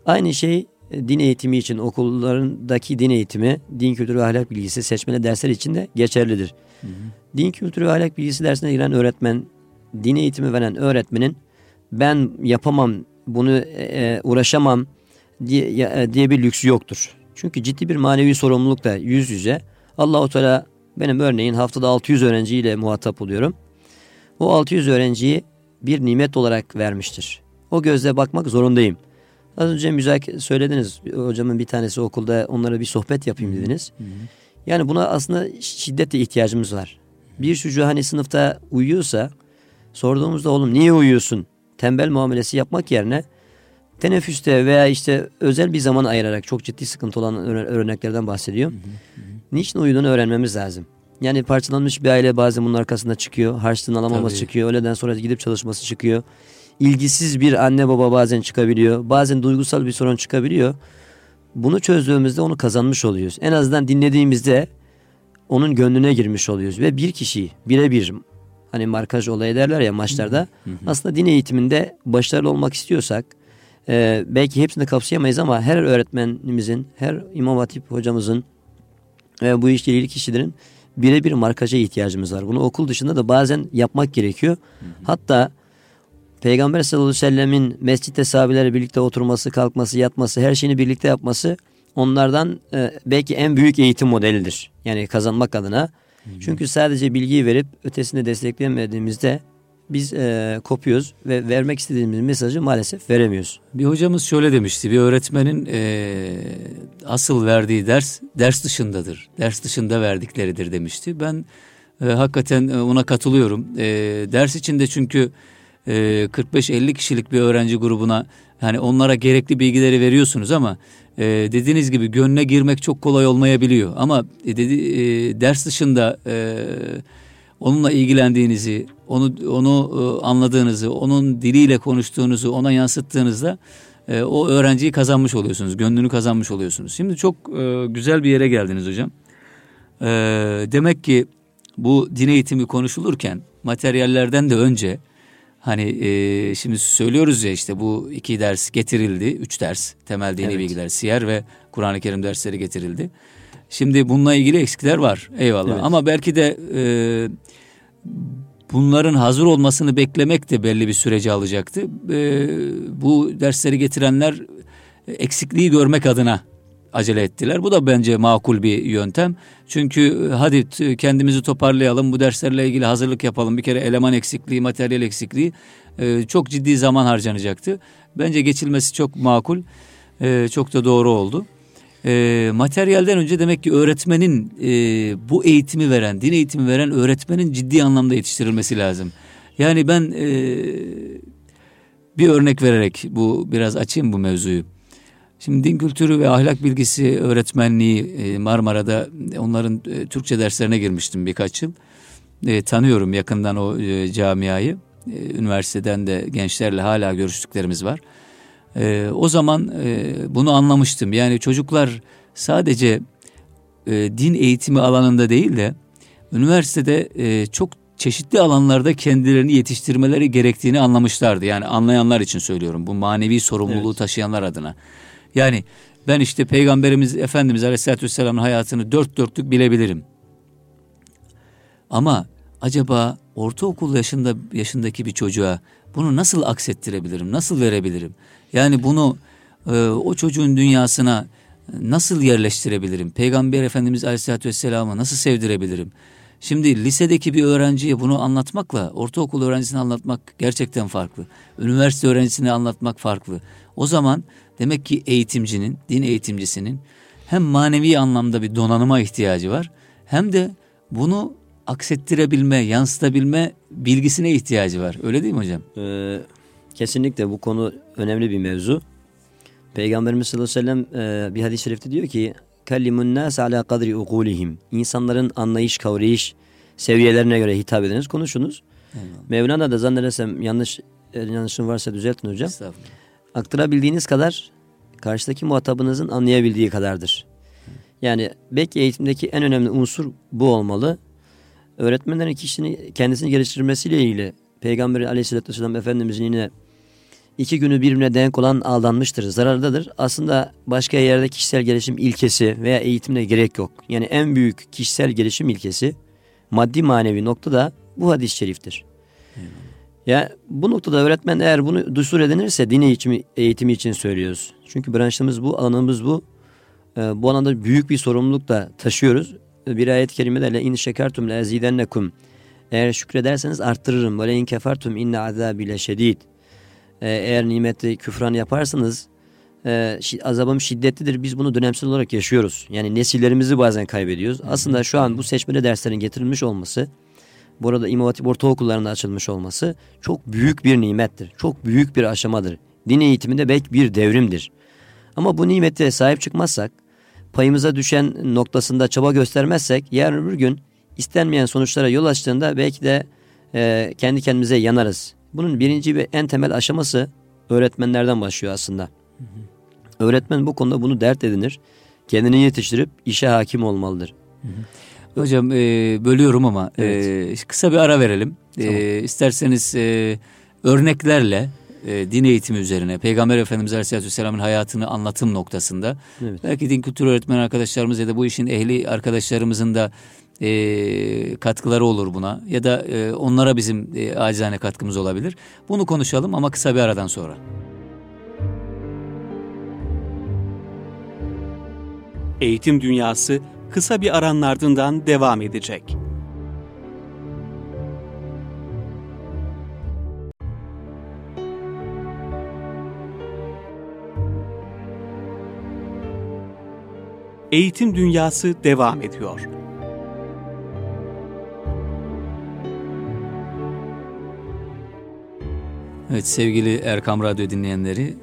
Speaker 3: Aynı şey e, din eğitimi için okullarındaki din eğitimi, din kültürü ve ahlak bilgisi seçmeli dersler için de geçerlidir. Hı hı. Din kültürü ve ahlak bilgisi dersine giren öğretmen, din eğitimi veren öğretmenin ben yapamam, bunu e, e uğraşamam diye, e, diye bir lüksü yoktur. Çünkü ciddi bir manevi sorumlulukla yüz yüze Allahu Teala benim örneğin haftada 600 öğrenciyle muhatap oluyorum. O 600 öğrenciyi bir nimet olarak vermiştir. O gözle bakmak zorundayım. Az önce müzakere söylediniz. Hocamın bir tanesi okulda onlara bir sohbet yapayım dediniz. Hı hı. Yani buna aslında şiddetle ihtiyacımız var. Bir çocuğu hani sınıfta uyuyorsa sorduğumuzda oğlum niye uyuyorsun? Tembel muamelesi yapmak yerine teneffüste veya işte özel bir zaman ayırarak çok ciddi sıkıntı olan örneklerden bahsediyorum. Hı hı hı. Niçin uyuduğunu öğrenmemiz lazım. Yani parçalanmış bir aile bazen bunun arkasında çıkıyor. Harçlığını alamaması Tabii. çıkıyor. Öğleden sonra gidip çalışması çıkıyor ilgisiz bir anne baba bazen çıkabiliyor. Bazen duygusal bir sorun çıkabiliyor. Bunu çözdüğümüzde onu kazanmış oluyoruz. En azından dinlediğimizde onun gönlüne girmiş oluyoruz. Ve bir kişi birebir hani markaj olayı derler ya maçlarda. aslında din eğitiminde başarılı olmak istiyorsak e, belki hepsini kapsayamayız ama her öğretmenimizin, her imam hatip hocamızın ve bu işle ilgili kişilerin birebir markaja ihtiyacımız var. Bunu okul dışında da bazen yapmak gerekiyor. Hatta Peygamber sallallahu aleyhi ve sellemin mescitte sahabelerle birlikte oturması, kalkması, yatması, her şeyini birlikte yapması onlardan e, belki en büyük eğitim modelidir. Yani kazanmak adına. Çünkü sadece bilgiyi verip ötesini destekleyemediğimizde biz e, kopuyoruz ve vermek istediğimiz mesajı maalesef veremiyoruz.
Speaker 2: Bir hocamız şöyle demişti. Bir öğretmenin e, asıl verdiği ders ders dışındadır. Ders dışında verdikleridir demişti. Ben e, hakikaten ona katılıyorum. E, ders içinde çünkü 45-50 e, kişilik bir öğrenci grubuna hani onlara gerekli bilgileri veriyorsunuz ama e, dediğiniz gibi gönlüne girmek çok kolay olmayabiliyor. Ama e, dedi, e, ders dışında e, onunla ilgilendiğinizi, onu onu e, anladığınızı, onun diliyle konuştuğunuzu ona yansıttığınızda e, o öğrenciyi kazanmış oluyorsunuz, gönlünü kazanmış oluyorsunuz. Şimdi çok e, güzel bir yere geldiniz hocam. E, demek ki bu din eğitimi konuşulurken materyallerden de önce Hani e, şimdi söylüyoruz ya işte bu iki ders getirildi. Üç ders temel dini evet. bilgiler, siyer ve Kur'an-ı Kerim dersleri getirildi. Şimdi bununla ilgili eksikler var eyvallah evet. ama belki de e, bunların hazır olmasını beklemek de belli bir süreci alacaktı. E, bu dersleri getirenler eksikliği görmek adına acele ettiler. Bu da bence makul bir yöntem. Çünkü e, hadi kendimizi toparlayalım, bu derslerle ilgili hazırlık yapalım. Bir kere eleman eksikliği, materyal eksikliği e, çok ciddi zaman harcanacaktı. Bence geçilmesi çok makul, e, çok da doğru oldu. materyalden önce demek ki öğretmenin bu eğitimi veren, din eğitimi veren öğretmenin ciddi anlamda yetiştirilmesi lazım. Yani ben bir örnek vererek bu biraz açayım bu mevzuyu. Şimdi din kültürü ve ahlak bilgisi öğretmenliği e, Marmara'da onların e, Türkçe derslerine girmiştim birkaç yıl. E, tanıyorum yakından o camiayı. Üniversiteden de gençlerle hala görüştüklerimiz var. O zaman bunu anlamıştım. Yani çocuklar sadece din eğitimi alanında değil de üniversitede çok çeşitli alanlarda kendilerini yetiştirmeleri gerektiğini anlamışlardı. Yani anlayanlar için söylüyorum bu manevi sorumluluğu evet. taşıyanlar adına. Yani ben işte Peygamberimiz Efendimiz Aleyhisselatü Vesselam'ın hayatını dört dörtlük bilebilirim. Ama acaba ortaokul yaşında yaşındaki bir çocuğa bunu nasıl aksettirebilirim, nasıl verebilirim? Yani bunu e, o çocuğun dünyasına nasıl yerleştirebilirim? Peygamber Efendimiz Aleyhisselatü Vesselam'ı nasıl sevdirebilirim? Şimdi lisedeki bir öğrenciye bunu anlatmakla ortaokul öğrencisine anlatmak gerçekten farklı. Üniversite öğrencisine anlatmak farklı. O zaman demek ki eğitimcinin, din eğitimcisinin hem manevi anlamda bir donanıma ihtiyacı var hem de bunu aksettirebilme, yansıtabilme bilgisine ihtiyacı var. Öyle değil mi hocam?
Speaker 3: Ee, kesinlikle bu konu önemli bir mevzu. Peygamberimiz sallallahu aleyhi ve sellem e, bir hadis-i şerifte diyor ki Kellimun nas ala kadri ukulihim. İnsanların anlayış, kavrayış seviyelerine göre hitap ediniz, konuşunuz. Eyvallah. Mevlana da zannedersem yanlış yanlışım varsa düzeltin hocam. Aktarabildiğiniz kadar karşıdaki muhatabınızın anlayabildiği kadardır. Yani belki eğitimdeki en önemli unsur bu olmalı. Öğretmenlerin kişinin kendisini geliştirmesiyle ilgili Peygamber aleyhissalatü vesselam Efendimizin yine iki günü birbirine denk olan aldanmıştır, zarardadır. Aslında başka yerde kişisel gelişim ilkesi veya eğitimle gerek yok. Yani en büyük kişisel gelişim ilkesi maddi manevi noktada bu hadis-i şeriftir. Eyvallah. Ya bu noktada öğretmen eğer bunu dusur edinirse dini eğitimi, eğitimi için söylüyoruz. Çünkü branşımız bu, alanımız bu. Ee, bu alanda büyük bir sorumluluk da taşıyoruz. Bir ayet-i kerimede le in şekertum le ezidennekum. Eğer şükrederseniz arttırırım. Ve in kefertum inne azabile şedid. Ee, eğer nimeti küfran yaparsanız e, azabım şiddetlidir. Biz bunu dönemsel olarak yaşıyoruz. Yani nesillerimizi bazen kaybediyoruz. Aslında şu an bu seçmeli derslerin getirilmiş olması, burada İmam Hatip ortaokullarında açılmış olması çok büyük bir nimettir. Çok büyük bir aşamadır. Din eğitiminde belki bir devrimdir. Ama bu nimete sahip çıkmazsak, payımıza düşen noktasında çaba göstermezsek, yarın öbür gün istenmeyen sonuçlara yol açtığında belki de e, kendi kendimize yanarız. Bunun birinci ve en temel aşaması öğretmenlerden başlıyor aslında. Hı hı. Öğretmen bu konuda bunu dert edinir. Kendini yetiştirip işe hakim olmalıdır. Hı
Speaker 2: hı. Hocam e, bölüyorum ama e, evet. e, kısa bir ara verelim. E, tamam. E, isterseniz e, örneklerle e, din eğitimi üzerine Peygamber Efendimiz Aleyhisselatü Vesselam'ın hayatını anlatım noktasında evet. belki din kültürü öğretmen arkadaşlarımız ya da bu işin ehli arkadaşlarımızın da e, katkıları olur buna ya da e, onlara bizim e, acizane katkımız olabilir. Bunu konuşalım ama kısa bir aradan sonra.
Speaker 1: Eğitim Dünyası kısa bir aranın ardından devam edecek. Eğitim Dünyası devam ediyor.
Speaker 2: Evet sevgili Erkam Radyo dinleyenleri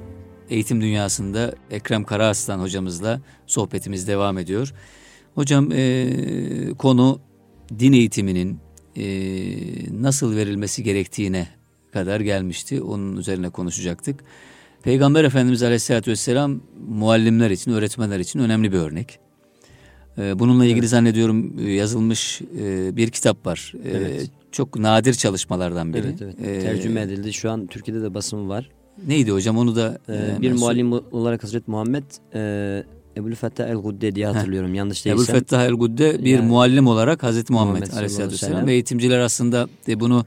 Speaker 2: eğitim dünyasında Ekrem Karaaslan hocamızla sohbetimiz devam ediyor. Hocam e, konu din eğitiminin e, nasıl verilmesi gerektiğine kadar gelmişti. Onun üzerine konuşacaktık. Peygamber Efendimiz Aleyhisselatü Vesselam muallimler için, öğretmenler için önemli bir örnek. E, bununla ilgili evet. zannediyorum e, yazılmış e, bir kitap var. Evet çok nadir çalışmalardan biri.
Speaker 3: Evet, evet. Ee, Tercüme edildi. Şu an Türkiye'de de basımı var.
Speaker 2: Neydi hocam onu da?
Speaker 3: Ee, bir muallim olarak Hazreti Muhammed e, Ebu Fettah el-Gudde diye hatırlıyorum Heh. yanlış değilsem.
Speaker 2: Ebu Fettah el-Gudde bir yani, muallim olarak Hazreti Muhammed, Muhammed Aleyhisselatü Vesselam ve eğitimciler aslında e, bunu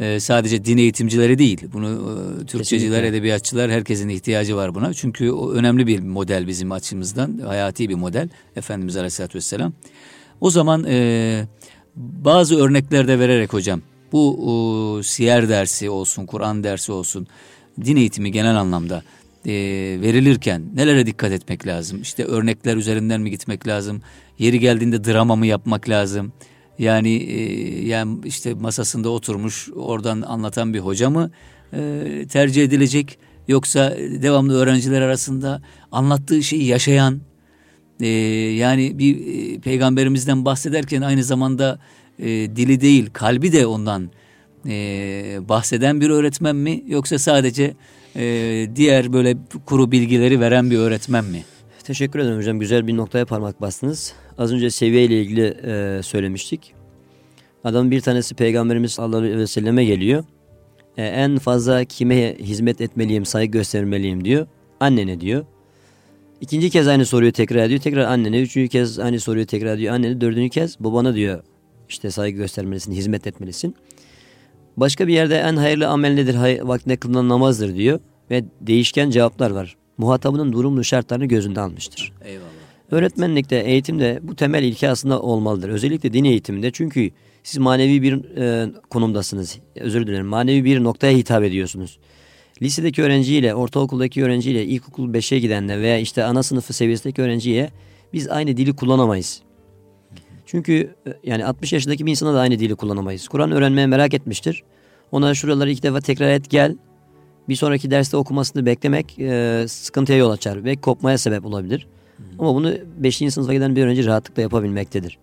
Speaker 2: e, sadece din eğitimcileri değil. Bunu e, Türkçeciler, Kesinlikle. edebiyatçılar herkesin ihtiyacı var buna. Çünkü o önemli bir model bizim açımızdan. Hayati bir model Efendimiz Aleyhisselatü Vesselam. O zaman e, bazı örnekler de vererek hocam bu e, siyer dersi olsun, Kur'an dersi olsun, din eğitimi genel anlamda e, verilirken nelere dikkat etmek lazım? İşte örnekler üzerinden mi gitmek lazım? Yeri geldiğinde drama mı yapmak lazım? Yani e, yani işte masasında oturmuş oradan anlatan bir hoca mı e, tercih edilecek? Yoksa devamlı öğrenciler arasında anlattığı şeyi yaşayan e, yani bir e, peygamberimizden bahsederken aynı zamanda e, dili değil kalbi de ondan e, bahseden bir öğretmen mi yoksa sadece e, diğer böyle kuru bilgileri veren bir öğretmen mi?
Speaker 3: Teşekkür ederim hocam. Güzel bir noktaya parmak bastınız. Az önce seviye ile ilgili e, söylemiştik. Adamın bir tanesi Peygamberimiz sallallahu aleyhi ve selleme geliyor. E, en fazla kime hizmet etmeliyim, saygı göstermeliyim diyor. Annene diyor. İkinci kez aynı soruyu tekrar ediyor. Tekrar annene. Üçüncü kez aynı soruyu tekrar ediyor. Annene. Dördüncü kez babana diyor. İşte saygı göstermelisin, hizmet etmelisin. Başka bir yerde en hayırlı amel nedir? Hay vaktinde kılınan namazdır diyor. Ve değişken cevaplar var. Muhatabının durumlu şartlarını gözünde almıştır.
Speaker 2: Eyvallah.
Speaker 3: Öğretmenlikte, eğitimde bu temel ilke aslında olmalıdır. Özellikle din eğitiminde çünkü siz manevi bir e, konumdasınız. Özür dilerim. Manevi bir noktaya hitap ediyorsunuz. Lisedeki öğrenciyle, ortaokuldaki öğrenciyle, ilkokul 5'e gidenle veya işte ana sınıfı seviyesindeki öğrenciye biz aynı dili kullanamayız. Çünkü e, yani 60 yaşındaki bir insana da aynı dili kullanamayız. Kur'an öğrenmeye merak etmiştir. Ona şuraları iki defa tekrar et gel. Bir sonraki derste okumasını beklemek e, sıkıntıya yol açar ve kopmaya sebep olabilir. Ama bunu 5. sınıfa giden bir öğrenci rahatlıkla yapabilmektedir.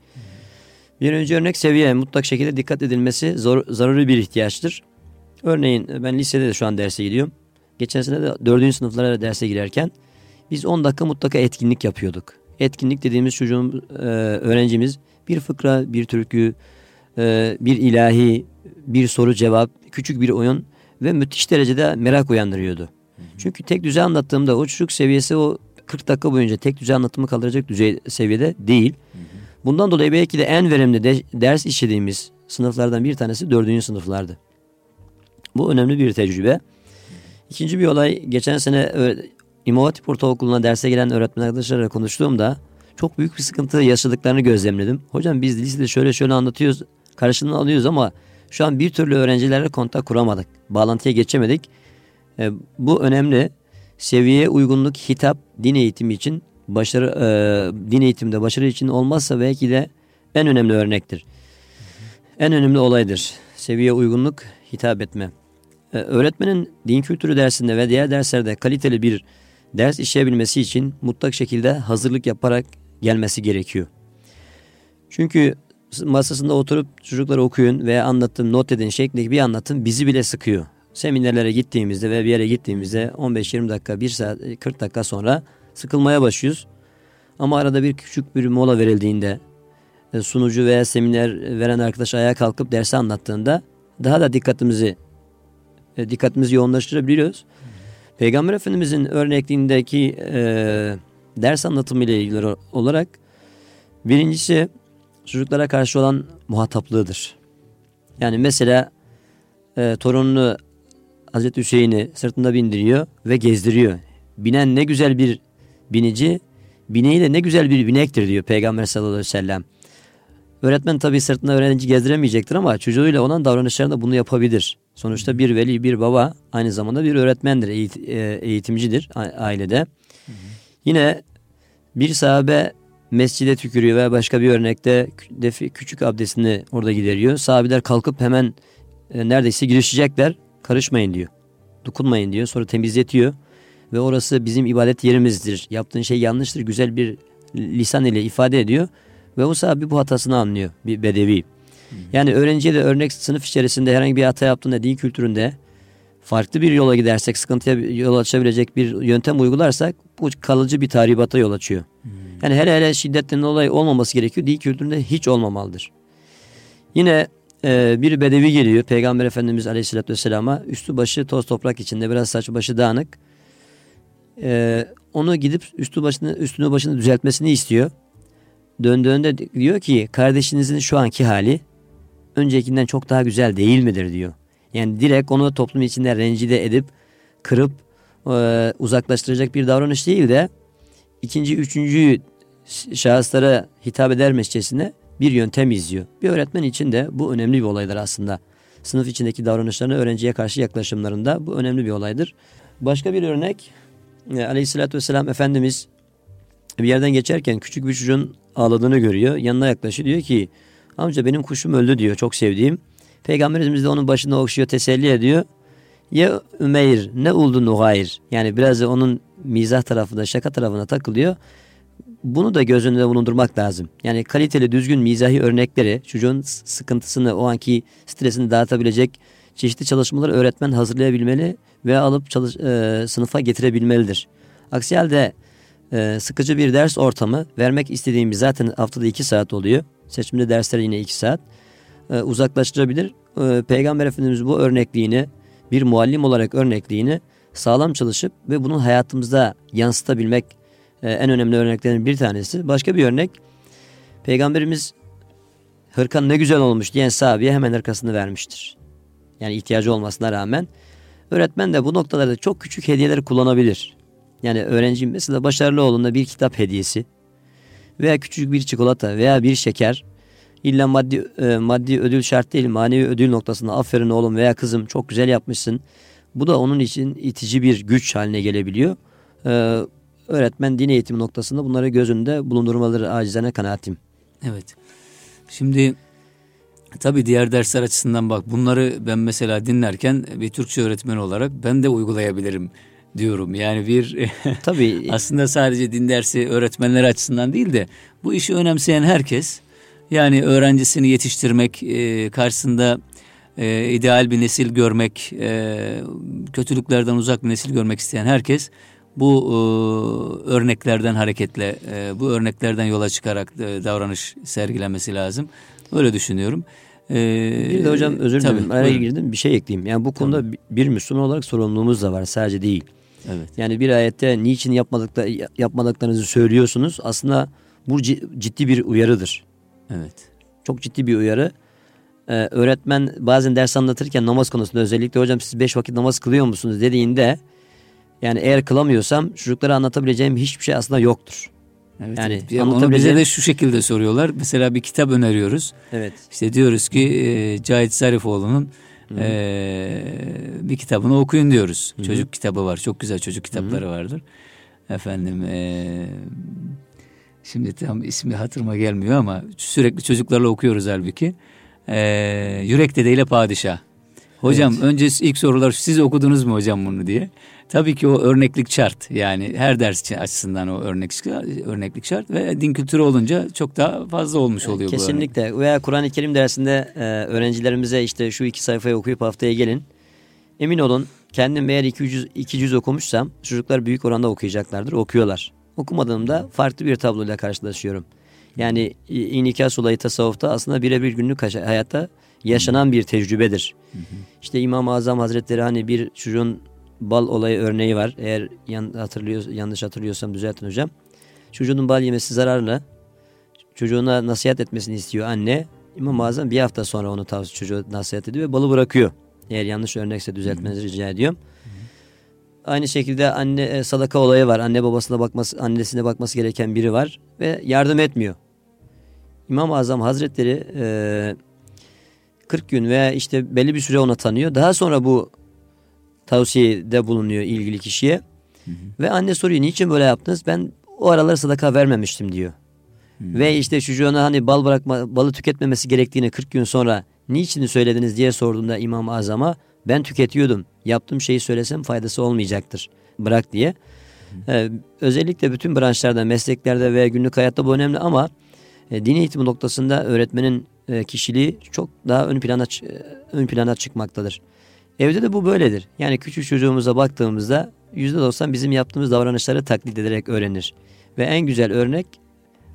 Speaker 3: Bir önce örnek seviye mutlak şekilde dikkat edilmesi zor, zaruri bir ihtiyaçtır. Örneğin ben lisede de şu an derse gidiyorum. Geçen sene de 4. sınıflara derse girerken biz 10 dakika mutlaka etkinlik yapıyorduk. Etkinlik dediğimiz çocuğun e, öğrencimiz bir fıkra, bir türkü, e, bir ilahi, bir soru cevap, küçük bir oyun ve müthiş derecede merak uyandırıyordu. Çünkü tek düze anlattığımda o çocuk seviyesi o 40 dakika boyunca tek düze anlatımı kaldıracak düzey seviyede değil. Bundan dolayı belki de en verimli de, ders işlediğimiz sınıflardan bir tanesi dördüncü sınıflardı. Bu önemli bir tecrübe. İkinci bir olay geçen sene İmam Hatip Ortaokulu'na derse gelen öğretmen arkadaşlarla konuştuğumda çok büyük bir sıkıntı yaşadıklarını gözlemledim. Hocam biz lisede şöyle şöyle anlatıyoruz, karşılığını alıyoruz ama şu an bir türlü öğrencilerle kontak kuramadık. Bağlantıya geçemedik. E, bu önemli. Seviyeye uygunluk hitap din eğitimi için başarı e, din eğitimde başarı için olmazsa belki de en önemli örnektir. En önemli olaydır. Seviye uygunluk hitap etme. Ee, öğretmenin din kültürü dersinde ve diğer derslerde kaliteli bir ders işleyebilmesi için mutlak şekilde hazırlık yaparak gelmesi gerekiyor. Çünkü masasında oturup çocuklara okuyun veya anlattığım not edin şeklindeki bir anlatım bizi bile sıkıyor. Seminerlere gittiğimizde ve bir yere gittiğimizde 15-20 dakika, 1 saat, 40 dakika sonra sıkılmaya başlıyoruz. Ama arada bir küçük bir mola verildiğinde e, sunucu veya seminer veren arkadaş ayağa kalkıp dersi anlattığında daha da dikkatimizi e, dikkatimizi yoğunlaştırabiliyoruz. Peygamber Efendimizin örnekliğindeki e, ders anlatımı ile ilgili olarak birincisi çocuklara karşı olan muhataplığıdır. Yani mesela e, torununu Hazreti Hüseyin'i sırtında bindiriyor ve gezdiriyor. Binen ne güzel bir binici, bineği de ne güzel bir binektir diyor Peygamber sallallahu aleyhi ve sellem. Öğretmen tabii sırtında öğrenci gezdiremeyecektir ama çocuğuyla olan davranışlarında bunu yapabilir. Sonuçta bir veli, bir baba aynı zamanda bir öğretmendir, e, eğitimcidir ailede. Yine bir sahabe mescide tükürüyor veya başka bir örnekte küçük abdestini orada gideriyor. Sahabeler kalkıp hemen e, neredeyse girişecekler. Karışmayın diyor. Dokunmayın diyor. Sonra temizletiyor. Ve orası bizim ibadet yerimizdir. Yaptığın şey yanlıştır. Güzel bir lisan ile ifade ediyor. Ve o sahabe bu hatasını anlıyor. Bir bedevi. Yani öğrenciye de örnek sınıf içerisinde herhangi bir hata yaptığında din kültüründe farklı bir yola gidersek sıkıntıya yol açabilecek bir yöntem uygularsak bu kalıcı bir tahribata yol açıyor. Hmm. Yani hele hele şiddetten olay olmaması gerekiyor. Din kültüründe hiç olmamalıdır. Yine e, bir bedevi geliyor Peygamber Efendimiz Aleyhisselatü Vesselam'a üstü başı toz toprak içinde biraz saç başı dağınık. E, onu gidip üstü başını üstünü başını düzeltmesini istiyor. Döndüğünde diyor ki kardeşinizin şu anki hali öncekinden çok daha güzel değil midir diyor. Yani direkt onu toplum içinde rencide edip kırıp e, uzaklaştıracak bir davranış değil de ikinci, üçüncü şahıslara hitap edermişçesine bir yöntem izliyor. Bir öğretmen için de bu önemli bir olaydır aslında. Sınıf içindeki davranışlarını öğrenciye karşı yaklaşımlarında bu önemli bir olaydır. Başka bir örnek e, aleyhissalatü vesselam Efendimiz bir yerden geçerken küçük bir çocuğun ağladığını görüyor. Yanına yaklaşıyor diyor ki amca benim kuşum öldü diyor çok sevdiğim. Peygamberimiz de onun başında okşuyor teselli ediyor. Ya Ümeyr ne oldu Nuhayr yani biraz da onun mizah tarafında şaka tarafına takılıyor. Bunu da göz önünde bulundurmak lazım. Yani kaliteli düzgün mizahi örnekleri çocuğun sıkıntısını o anki stresini dağıtabilecek çeşitli çalışmaları öğretmen hazırlayabilmeli ve alıp çalış, e, sınıfa getirebilmelidir. Aksi halde e, sıkıcı bir ders ortamı vermek istediğimiz zaten haftada iki saat oluyor. Seçimli dersler yine iki saat. E, uzaklaştırabilir. E, Peygamber Efendimiz bu örnekliğini bir muallim olarak örnekliğini sağlam çalışıp ve bunu hayatımızda yansıtabilmek e, en önemli örneklerin bir tanesi. Başka bir örnek Peygamberimiz hırkan ne güzel olmuş diyen sahabeye hemen hırkasını vermiştir. Yani ihtiyacı olmasına rağmen öğretmen de bu noktalarda çok küçük hediyeler kullanabilir. Yani öğrencim mesela başarılı olduğunda bir kitap hediyesi veya küçük bir çikolata veya bir şeker illa maddi e, maddi ödül şart değil manevi ödül noktasında aferin oğlum veya kızım çok güzel yapmışsın. Bu da onun için itici bir güç haline gelebiliyor. Ee, öğretmen din eğitimi noktasında bunları gözünde bulundurmaları acizane kanaatim.
Speaker 2: Evet. Şimdi tabii diğer dersler açısından bak bunları ben mesela dinlerken bir Türkçe öğretmeni olarak ben de uygulayabilirim diyorum. Yani bir tabii aslında sadece din dersi öğretmenler açısından değil de bu işi önemseyen herkes yani öğrencisini yetiştirmek e, karşısında e, ideal bir nesil görmek, e, kötülüklerden uzak bir nesil görmek isteyen herkes bu e, örneklerden hareketle, e, bu örneklerden yola çıkarak e, davranış sergilemesi lazım. Öyle düşünüyorum.
Speaker 3: E, bir de hocam özür dilerim araya girdim bir şey ekleyeyim. Yani bu konuda tabii. bir Müslüman olarak sorumluluğumuz da var sadece değil. Evet. Yani bir ayette niçin yapmadıkla, yapmadıklarınızı söylüyorsunuz. Aslında bu ciddi bir uyarıdır.
Speaker 2: Evet.
Speaker 3: Çok ciddi bir uyarı. Ee, öğretmen bazen ders anlatırken namaz konusunda özellikle hocam siz beş vakit namaz kılıyor musunuz dediğinde yani eğer kılamıyorsam çocuklara anlatabileceğim hiçbir şey aslında yoktur.
Speaker 2: Evet, yani evet. Yani onu bize de şu şekilde soruyorlar. Mesela bir kitap öneriyoruz.
Speaker 3: Evet.
Speaker 2: İşte diyoruz ki e, Cahit Zarifoğlu'nun e, bir kitabını okuyun diyoruz. Hı-hı. Çocuk kitabı var. Çok güzel çocuk kitapları Hı-hı. vardır. Efendim e, şimdi tam ismi hatırıma gelmiyor ama sürekli çocuklarla okuyoruz halbuki. E, Yürek Dede Padişah. Hocam evet. önce ilk sorular siz okudunuz mu hocam bunu diye. Tabii ki o örneklik şart. Yani her ders açısından o örnek örneklik şart ve din kültürü olunca çok daha fazla olmuş oluyor
Speaker 3: Kesinlikle.
Speaker 2: bu
Speaker 3: Veya Kur'an-ı Kerim dersinde e, öğrencilerimize işte şu iki sayfayı okuyup haftaya gelin. Emin olun kendim eğer 200, 200 okumuşsam çocuklar büyük oranda okuyacaklardır. Okuyorlar. Okumadığımda farklı bir tabloyla karşılaşıyorum. Yani inikas olayı tasavvufta aslında birebir günlük hayatta yaşanan bir tecrübedir. İşte İmam-ı Azam Hazretleri hani bir çocuğun bal olayı örneği var. Eğer hatırlıyor, yanlış hatırlıyorsam düzeltin hocam. Çocuğun bal yemesi zararlı. Çocuğuna nasihat etmesini istiyor anne. İmam-ı Azam bir hafta sonra onu tavsiye çocuğu nasihat ediyor ve balı bırakıyor. Eğer yanlış örnekse düzeltmenizi rica ediyorum. Aynı şekilde anne e, sadaka olayı var. Anne babasına bakması, annesine bakması gereken biri var ve yardım etmiyor. İmam-ı Azam Hazretleri e, 40 gün veya işte belli bir süre ona tanıyor. Daha sonra bu tavsiyede bulunuyor ilgili kişiye. Hı hı. Ve anne soruyor niçin böyle yaptınız? Ben o aralar sadaka vermemiştim diyor. Hı. Ve işte çocuğuna hani bal bırakma, balı tüketmemesi gerektiğini 40 gün sonra niçin söylediniz diye sorduğunda İmam Azam'a ben tüketiyordum. Yaptığım şeyi söylesem faydası olmayacaktır. Bırak diye. Ee, özellikle bütün branşlarda, mesleklerde ve günlük hayatta bu önemli ama e, din eğitimi noktasında öğretmenin e, kişiliği çok daha ön plana e, ön plana çıkmaktadır. Evde de bu böyledir. Yani küçük çocuğumuza baktığımızda %90 bizim yaptığımız davranışları taklit ederek öğrenir. Ve en güzel örnek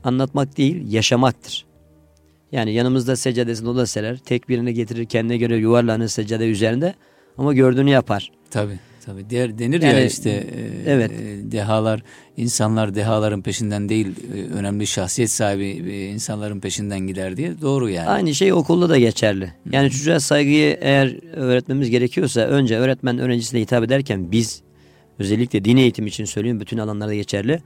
Speaker 3: anlatmak değil yaşamaktır. Yani yanımızda seccadesini o da serer. Tek birini getirir kendine göre yuvarlanır seccade üzerinde ama gördüğünü yapar.
Speaker 2: Tabii. Tabii der, denir yani, ya işte e, evet. E, dehalar insanlar dehaların peşinden değil e, önemli şahsiyet sahibi e, insanların peşinden gider diye doğru yani.
Speaker 3: Aynı şey okulda da geçerli. Yani çocuğa saygıyı eğer öğretmemiz gerekiyorsa önce öğretmen öğrencisine hitap ederken biz özellikle din eğitimi için söylüyorum bütün alanlarda geçerli.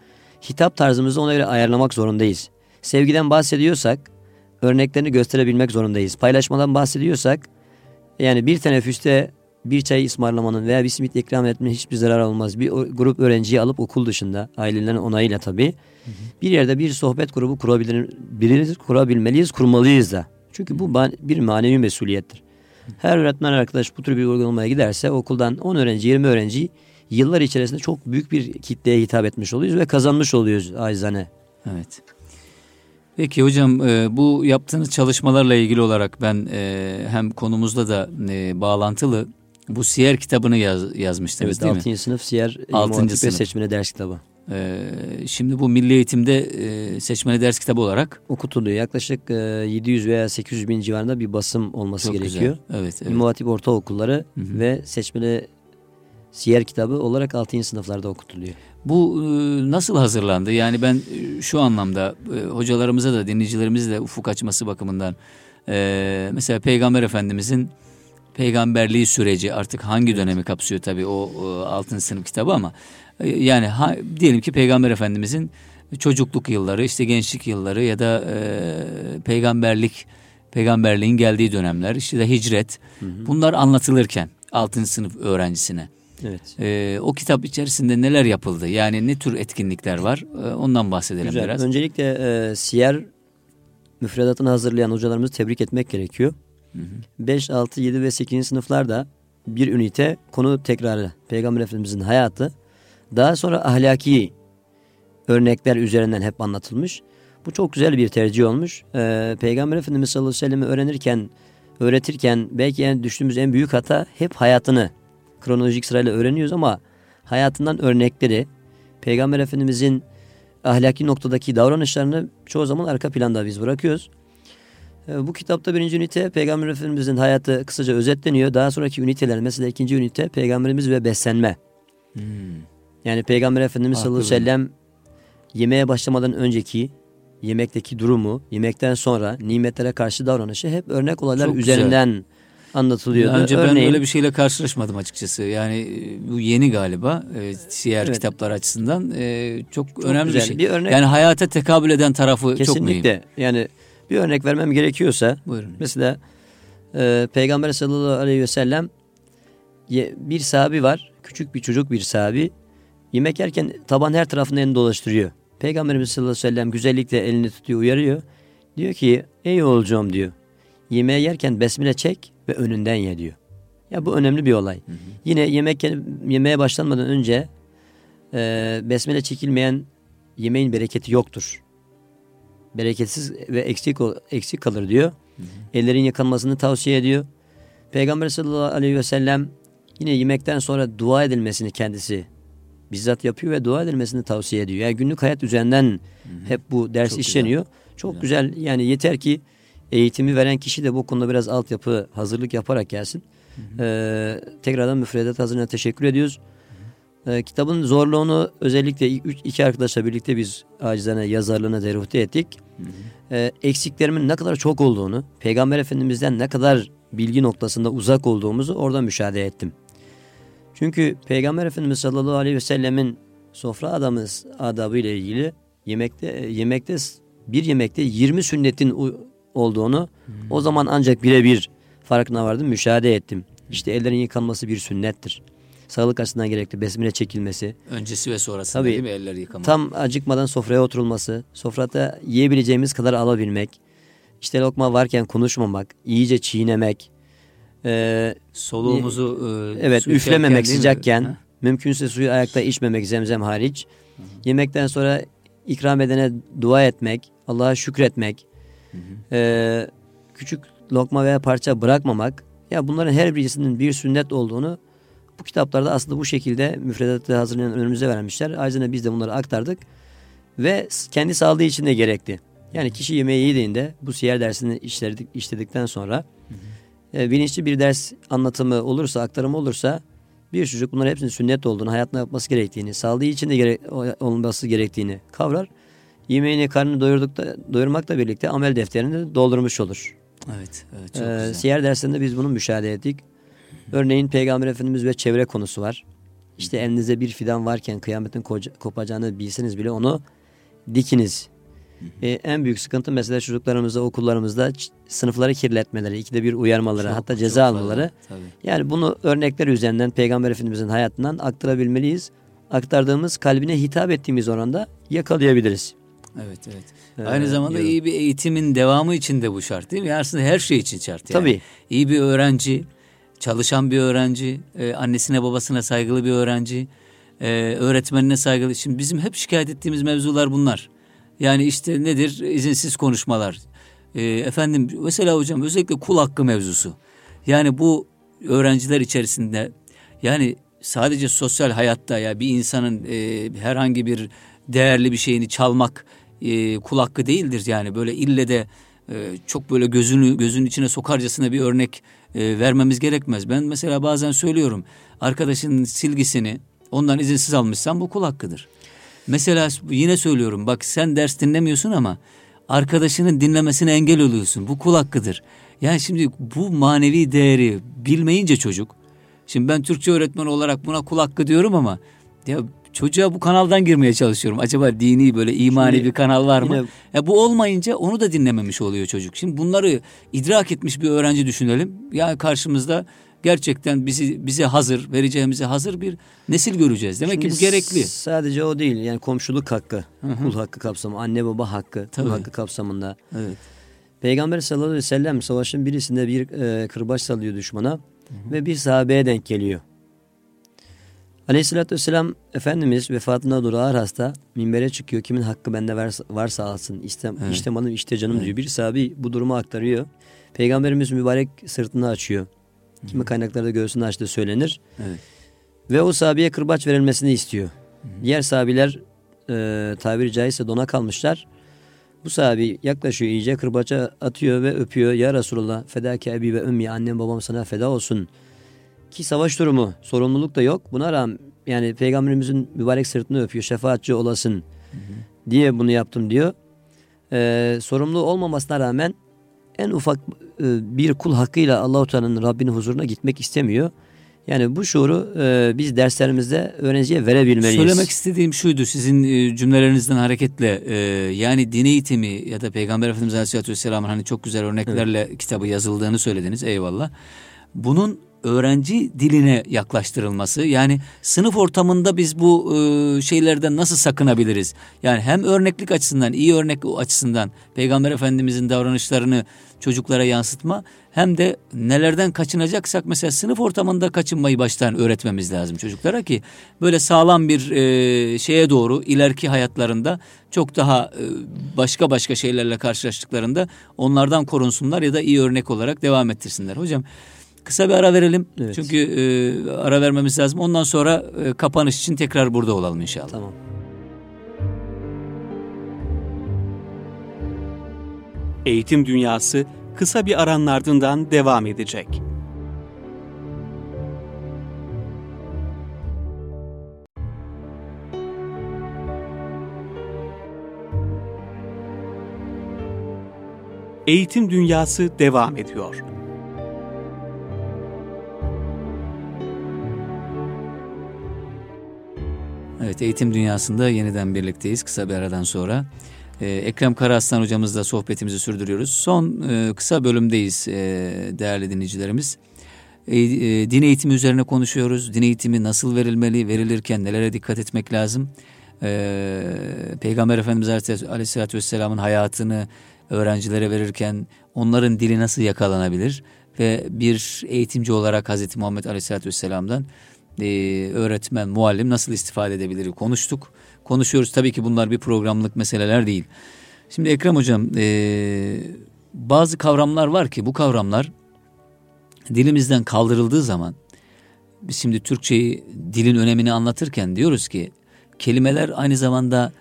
Speaker 3: Hitap tarzımızı ona göre ayarlamak zorundayız. Sevgiden bahsediyorsak örneklerini gösterebilmek zorundayız. Paylaşmadan bahsediyorsak yani bir teneffüste bir çay ısmarlamanın veya bir simit ikram etmenin hiçbir zarar olmaz. Bir grup öğrenciyi alıp okul dışında ailelerin onayıyla tabii hı hı. bir yerde bir sohbet grubu kurabilir, biliriz, kurabilmeliyiz, kurmalıyız da. Çünkü bu bir manevi mesuliyettir. Her öğretmen arkadaş bu tür bir uygulamaya giderse okuldan 10 öğrenci 20 öğrenci yıllar içerisinde çok büyük bir kitleye hitap etmiş oluyoruz ve kazanmış oluyoruz acizane.
Speaker 2: Evet. Peki hocam e, bu yaptığınız çalışmalarla ilgili olarak ben e, hem konumuzla da e, bağlantılı bu Siyer kitabını yaz, yazmıştınız
Speaker 3: evet, değil 6. mi? sınıf Siyer 6. sınıf. seçmeli ders kitabı.
Speaker 2: Ee, şimdi bu milli eğitimde e, seçmeli ders kitabı olarak
Speaker 3: okutuluyor. Yaklaşık e, 700 veya 800 bin civarında bir basım olması
Speaker 2: çok
Speaker 3: gerekiyor.
Speaker 2: güzel. Evet, evet.
Speaker 3: İmam Ortaokulları
Speaker 2: Hı hı.
Speaker 3: ve seçmeli siyer kitabı olarak 6. sınıflarda okutuluyor.
Speaker 2: Bu e, nasıl hazırlandı? Yani ben e, şu anlamda e, hocalarımıza da dinleyicilerimize de ufuk açması bakımından mesela Peygamber Efendimizin peygamberliği süreci artık hangi dönemi kapsıyor tabii o, altın sınıf kitabı ama yani ha, diyelim ki Peygamber Efendimizin çocukluk yılları işte gençlik yılları ya da e, peygamberlik peygamberliğin geldiği dönemler işte de hicret bunlar anlatılırken altın sınıf öğrencisine
Speaker 3: Evet.
Speaker 2: ee, o kitap içerisinde neler yapıldı? Yani ne tür etkinlikler var? Ee, ondan bahsedelim
Speaker 3: Güzel.
Speaker 2: biraz.
Speaker 3: Öncelikle e, siyer müfredatını hazırlayan hocalarımızı tebrik etmek gerekiyor. 5, 6, 7 ve 8. sınıflarda bir ünite konu tekrarı. Peygamber Efendimizin hayatı. Daha sonra ahlaki örnekler üzerinden hep anlatılmış. Bu çok güzel bir tercih olmuş. Ee, Peygamber Efendimiz sallallahu aleyhi ve sellem'i öğrenirken, öğretirken belki en düştüğümüz en büyük hata hep hayatını kronolojik sırayla öğreniyoruz ama hayatından örnekleri, Peygamber Efendimizin ahlaki noktadaki davranışlarını çoğu zaman arka planda biz bırakıyoruz. Ee, Bu kitapta birinci ünite Peygamber Efendimizin hayatı kısaca özetleniyor. Daha sonraki üniteler mesela ikinci ünite Peygamberimiz ve beslenme.
Speaker 2: Hmm.
Speaker 3: Yani Peygamber Efendimiz sallallahu aleyhi ve
Speaker 2: Haklı.
Speaker 3: sellem yemeğe başlamadan önceki yemekteki durumu, yemekten sonra nimetlere karşı davranışı hep örnek olaylar
Speaker 2: Çok güzel.
Speaker 3: Anlatılıyordu.
Speaker 2: Daha önce ben
Speaker 3: Örneğin,
Speaker 2: öyle bir şeyle karşılaşmadım açıkçası. Yani e, bu yeni galiba e, siyer
Speaker 3: Evet.
Speaker 2: kitaplar açısından e, çok,
Speaker 3: Çok
Speaker 2: önemli bir
Speaker 3: güzel.
Speaker 2: şey.
Speaker 3: Bir örnek-
Speaker 2: Yani hayata tekabül eden tarafı çok mühim.
Speaker 3: kesinlikle yani bir örnek vermem gerekiyorsa
Speaker 2: Buyurun.
Speaker 3: Mesela e, Peygamber sallallahu aleyhi ve sellem bir sahabi var. Küçük bir çocuk bir sahabi. Yemek yerken taban her tarafını elini dolaştırıyor. Peygamberimiz sallallahu aleyhi ve sellem güzellikle elini tutuyor uyarıyor. Diyor ki ey oğulcuğum diyor. Yemeği yerken besmele çek ve önünden ye diyor. Ya bu önemli bir olay. Yine yemek yemeğe başlanmadan önce e, besmele çekilmeyen yemeğin bereketi yoktur. Bereketsiz ve eksik eksik kalır diyor. Ellerin yıkanmasını tavsiye ediyor. Peygamber sallallahu aleyhi ve sellem yine yemekten sonra dua edilmesini kendisi bizzat yapıyor ve dua edilmesini tavsiye ediyor. Yani günlük hayat üzerinden hep bu ders
Speaker 2: Çok güzel.
Speaker 3: işleniyor. Çok güzel. Yani yeter ki eğitimi veren kişi de bu konuda biraz altyapı hazırlık yaparak gelsin. Ee, tekrardan müfredat hazırlığına teşekkür ediyoruz. Ee, kitabın zorluğunu özellikle üç, iki arkadaşla birlikte biz acizane yazarlığına deruhte ettik. Ee, eksiklerimin ne kadar çok olduğunu, Peygamber Efendimiz'den ne kadar bilgi noktasında uzak olduğumuzu orada müşahede ettim. Çünkü Peygamber Efendimiz sallallahu aleyhi ve sellemin sofra adamız adabı ile ilgili yemekte yemekte bir yemekte 20 sünnetin olduğunu o zaman ancak birebir farkına vardım, müşahede ettim. İşte ellerin yıkanması bir sünnettir. Sağlık açısından gerekli besmele çekilmesi,
Speaker 2: Öncesi ve sonrasında
Speaker 3: Tabii.
Speaker 2: değil mi elleri yıkamak?
Speaker 3: Tam acıkmadan sofraya oturulması, sofrada yiyebileceğimiz kadar alabilmek, işte lokma varken konuşmamak, iyice çiğnemek, eee,
Speaker 2: Soluğumuzu e,
Speaker 3: evet
Speaker 2: su içerken
Speaker 3: üflememek sıcakken,
Speaker 2: Ha?
Speaker 3: mümkünse suyu ayakta içmemek zemzem hariç, yemekten sonra ikram edene dua etmek, Allah'a şükretmek, eee, küçük lokma veya parça bırakmamak, ya bunların her birisinin bir sünnet olduğunu bu kitaplarda aslında bu şekilde müfredatı hazırlayan önümüze vermişler. Ayrıca biz de bunları aktardık ve kendi sağlığı için de gerekli. Yani kişi yemeği yediğinde bu siyer dersini işledik, işledikten sonra e, bilinçli bir ders anlatımı olursa, aktarımı olursa bir çocuk bunların hepsinin sünnet olduğunu, hayatına yapması gerektiğini, sağlığı için de gere olması gerektiğini kavrar. Yemeğini, karnını doyurdukta, doyurmakla birlikte amel defterini de doldurmuş olur.
Speaker 2: Evet, evet çok
Speaker 3: Ee,
Speaker 2: güzel.
Speaker 3: siyer dersinde biz bunu müşahede ettik. Örneğin Peygamber Efendimiz ve çevre konusu var. İşte elinizde bir fidan varken kıyametin kopacağını bilseniz bile onu dikiniz. Ee, en büyük sıkıntı mesela çocuklarımızda, okullarımızda sınıfları kirletmeleri, ikide bir uyarmaları,
Speaker 2: Çok,
Speaker 3: hatta ceza almaları.
Speaker 2: tabii.
Speaker 3: Yani bunu örnekler üzerinden Peygamber Efendimizin hayatından aktarabilmeliyiz. Aktardığımız kalbine hitap ettiğimiz oranda yakalayabiliriz.
Speaker 2: Evet, evet.
Speaker 3: Ee,
Speaker 2: Aynı zamanda
Speaker 3: diyorum.
Speaker 2: iyi bir eğitimin devamı için de bu şart değil mi? Aslında her şey için şart yani.
Speaker 3: Tabii.
Speaker 2: İyi bir öğrenci, çalışan bir öğrenci, e, annesine babasına saygılı bir öğrenci, e, öğretmenine saygılı. Şimdi bizim hep şikayet ettiğimiz mevzular bunlar. Yani işte nedir? İzinsiz konuşmalar. E, efendim mesela hocam özellikle kul hakkı mevzusu. Yani bu öğrenciler içerisinde yani sadece sosyal hayatta ya bir insanın e, herhangi bir değerli bir şeyini çalmak e, kul hakkı değildir yani böyle ille de e, çok böyle gözünü gözünün içine sokarcasına bir örnek e, vermemiz gerekmez. Ben mesela bazen söylüyorum arkadaşın silgisini ondan izinsiz almışsan bu kul hakkıdır. Mesela yine söylüyorum bak sen ders dinlemiyorsun ama arkadaşının dinlemesine engel oluyorsun. Bu kul hakkıdır. Yani şimdi bu manevi değeri bilmeyince çocuk Şimdi ben Türkçe öğretmeni olarak buna kul hakkı diyorum ama ya çocuğa bu kanaldan girmeye çalışıyorum. Acaba dini böyle imani Şimdi, bir kanal var mı? Yine... Ya bu olmayınca onu da dinlememiş oluyor çocuk. Şimdi bunları idrak etmiş bir öğrenci düşünelim. Ya karşımızda gerçekten bizi bize hazır, vereceğimize hazır bir nesil göreceğiz. Demek Şimdi ki bu gerekli.
Speaker 3: Sadece o değil. Yani komşuluk hakkı, Hı-hı. kul hakkı kapsamı, anne baba hakkı, Tabii. kul hakkı kapsamında. Evet. Peygamber sallallahu aleyhi ve sellem savaşın birisinde bir e, kırbaç salıyor düşmana hı hı. ve bir sahabeye denk geliyor. Aleyhissalatü vesselam Efendimiz vefatına doğru ağır hasta minbere çıkıyor. Kimin hakkı bende varsa, varsa alsın. İşte, evet. işte malım işte canım evet. diyor. Bir sahabi bu durumu aktarıyor. Peygamberimiz mübarek sırtını açıyor. Kimi kaynaklarda göğsünü açtığı söylenir. Evet. Ve o sahabeye kırbaç verilmesini istiyor. Hı. Diğer sahabiler e, tabiri caizse dona kalmışlar. Bu sahabi yaklaşıyor iyice kırbaça atıyor ve öpüyor. Ya Resulallah fedake ebi ve ümmi annem babam sana feda olsun. Ki savaş durumu sorumluluk da yok. Buna rağmen yani peygamberimizin mübarek sırtını öpüyor. Şefaatçi olasın hı hı. diye bunu yaptım diyor. Ee, sorumlu olmamasına rağmen en ufak e, bir kul hakkıyla Allahu Teala'nın Rabbinin huzuruna gitmek istemiyor. Yani bu şuuru e, biz derslerimizde öğrenciye verebilmeliyiz.
Speaker 2: Söylemek istediğim şuydu sizin e, cümlelerinizden hareketle e, yani din eğitimi ya da Peygamber Efendimiz Aleyhisselatü Vesselam'ın hani çok güzel örneklerle evet. kitabı yazıldığını söylediniz eyvallah. Bunun öğrenci diline yaklaştırılması yani sınıf ortamında biz bu e, şeylerden nasıl sakınabiliriz? Yani hem örneklik açısından iyi örnek açısından Peygamber Efendimizin davranışlarını çocuklara yansıtma hem de nelerden kaçınacaksak mesela sınıf ortamında kaçınmayı baştan öğretmemiz lazım çocuklara ki böyle sağlam bir e, şeye doğru ileriki hayatlarında çok daha e, başka başka şeylerle karşılaştıklarında onlardan korunsunlar ya da iyi örnek olarak devam ettirsinler. Hocam Kısa bir ara verelim. Evet. Çünkü e, ara vermemiz lazım. Ondan sonra e, kapanış için tekrar burada olalım inşallah.
Speaker 3: Tamam.
Speaker 1: Eğitim Dünyası kısa bir aranın ardından devam edecek. Eğitim Dünyası devam ediyor.
Speaker 2: Evet eğitim dünyasında yeniden birlikteyiz kısa bir aradan sonra. Ee, Ekrem Karaaslan hocamızla sohbetimizi sürdürüyoruz. Son e, kısa bölümdeyiz e, değerli dinleyicilerimiz. E, e, din eğitimi üzerine konuşuyoruz. Din eğitimi nasıl verilmeli, verilirken nelere dikkat etmek lazım? E, Peygamber Efendimiz Aleyhisselatü Vesselam'ın hayatını öğrencilere verirken onların dili nasıl yakalanabilir? Ve bir eğitimci olarak Hazreti Muhammed Aleyhisselatü Vesselam'dan e, öğretmen, muallim nasıl istifade edebilir konuştuk. Konuşuyoruz tabii ki bunlar bir programlık meseleler değil. Şimdi Ekrem Hocam e, bazı kavramlar var ki bu kavramlar dilimizden kaldırıldığı zaman biz şimdi Türkçeyi dilin önemini anlatırken diyoruz ki kelimeler aynı zamanda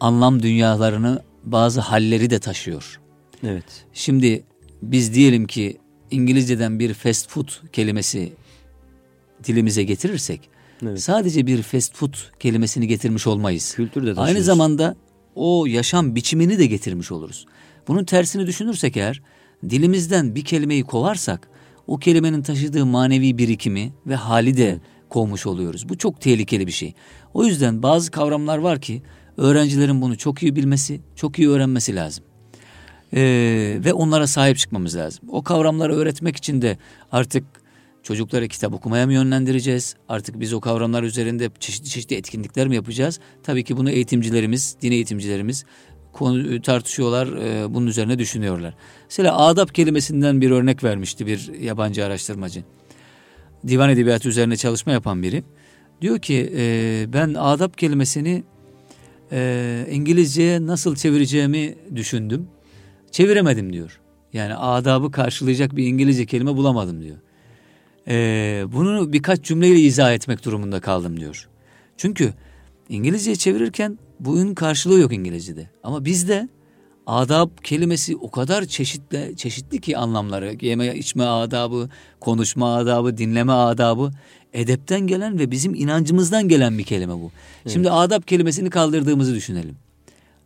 Speaker 2: anlam dünyalarını bazı halleri de taşıyor.
Speaker 3: Evet.
Speaker 2: Şimdi biz diyelim ki İngilizceden bir fast food kelimesi dilimize getirirsek evet. sadece bir fast food kelimesini getirmiş olmayız.
Speaker 3: Kültür de
Speaker 2: Aynı zamanda o yaşam biçimini de getirmiş oluruz. Bunun tersini düşünürsek eğer dilimizden bir kelimeyi kovarsak o kelimenin taşıdığı manevi birikimi ve hali de kovmuş oluyoruz. Bu çok tehlikeli bir şey. O yüzden bazı kavramlar var ki öğrencilerin bunu çok iyi bilmesi, çok iyi öğrenmesi lazım. Ee, ve onlara sahip çıkmamız lazım. O kavramları öğretmek için de artık Çocuklara kitap okumaya mı yönlendireceğiz? Artık biz o kavramlar üzerinde çeşitli çeşitli etkinlikler mi yapacağız? Tabii ki bunu eğitimcilerimiz, din eğitimcilerimiz konu tartışıyorlar, e, bunun üzerine düşünüyorlar. Mesela adap kelimesinden bir örnek vermişti bir yabancı araştırmacı. Divan edebiyatı üzerine çalışma yapan biri. Diyor ki e, ben adap kelimesini e, İngilizceye nasıl çevireceğimi düşündüm. Çeviremedim diyor. Yani adabı karşılayacak bir İngilizce kelime bulamadım diyor. Ee, bunu birkaç cümleyle izah etmek durumunda kaldım diyor. Çünkü İngilizce'ye çevirirken bunun karşılığı yok İngilizce'de. Ama bizde adab kelimesi o kadar çeşitli çeşitli ki anlamları. Yeme içme adabı, konuşma adabı, dinleme adabı edepten gelen ve bizim inancımızdan gelen bir kelime bu. Evet. Şimdi adab kelimesini kaldırdığımızı düşünelim.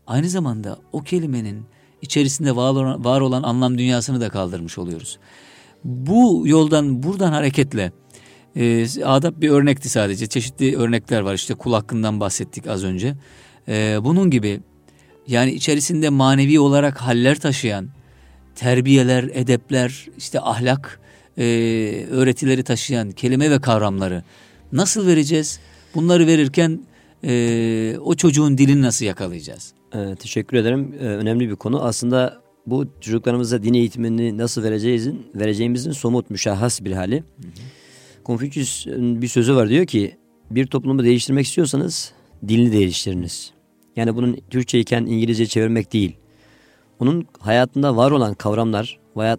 Speaker 2: Aynı zamanda o kelimenin içerisinde var olan, var olan anlam dünyasını da kaldırmış oluyoruz. Bu yoldan buradan hareketle e, adab bir örnekti sadece. Çeşitli örnekler var. İşte kul hakkından bahsettik az önce. E, bunun gibi yani içerisinde manevi olarak haller taşıyan terbiyeler, edepler, işte ahlak e, öğretileri taşıyan kelime ve kavramları nasıl vereceğiz? Bunları verirken e, o çocuğun dilini nasıl yakalayacağız?
Speaker 3: Ee, teşekkür ederim. Ee, önemli bir konu. Aslında bu çocuklarımıza din eğitimini nasıl vereceğimizin, vereceğimizin somut müşahhas bir hali. Konfüçyüs'ün bir sözü var diyor ki bir toplumu değiştirmek istiyorsanız dilini değiştiriniz. Yani bunun Türkçe iken İngilizce çevirmek değil. Onun hayatında var olan kavramlar,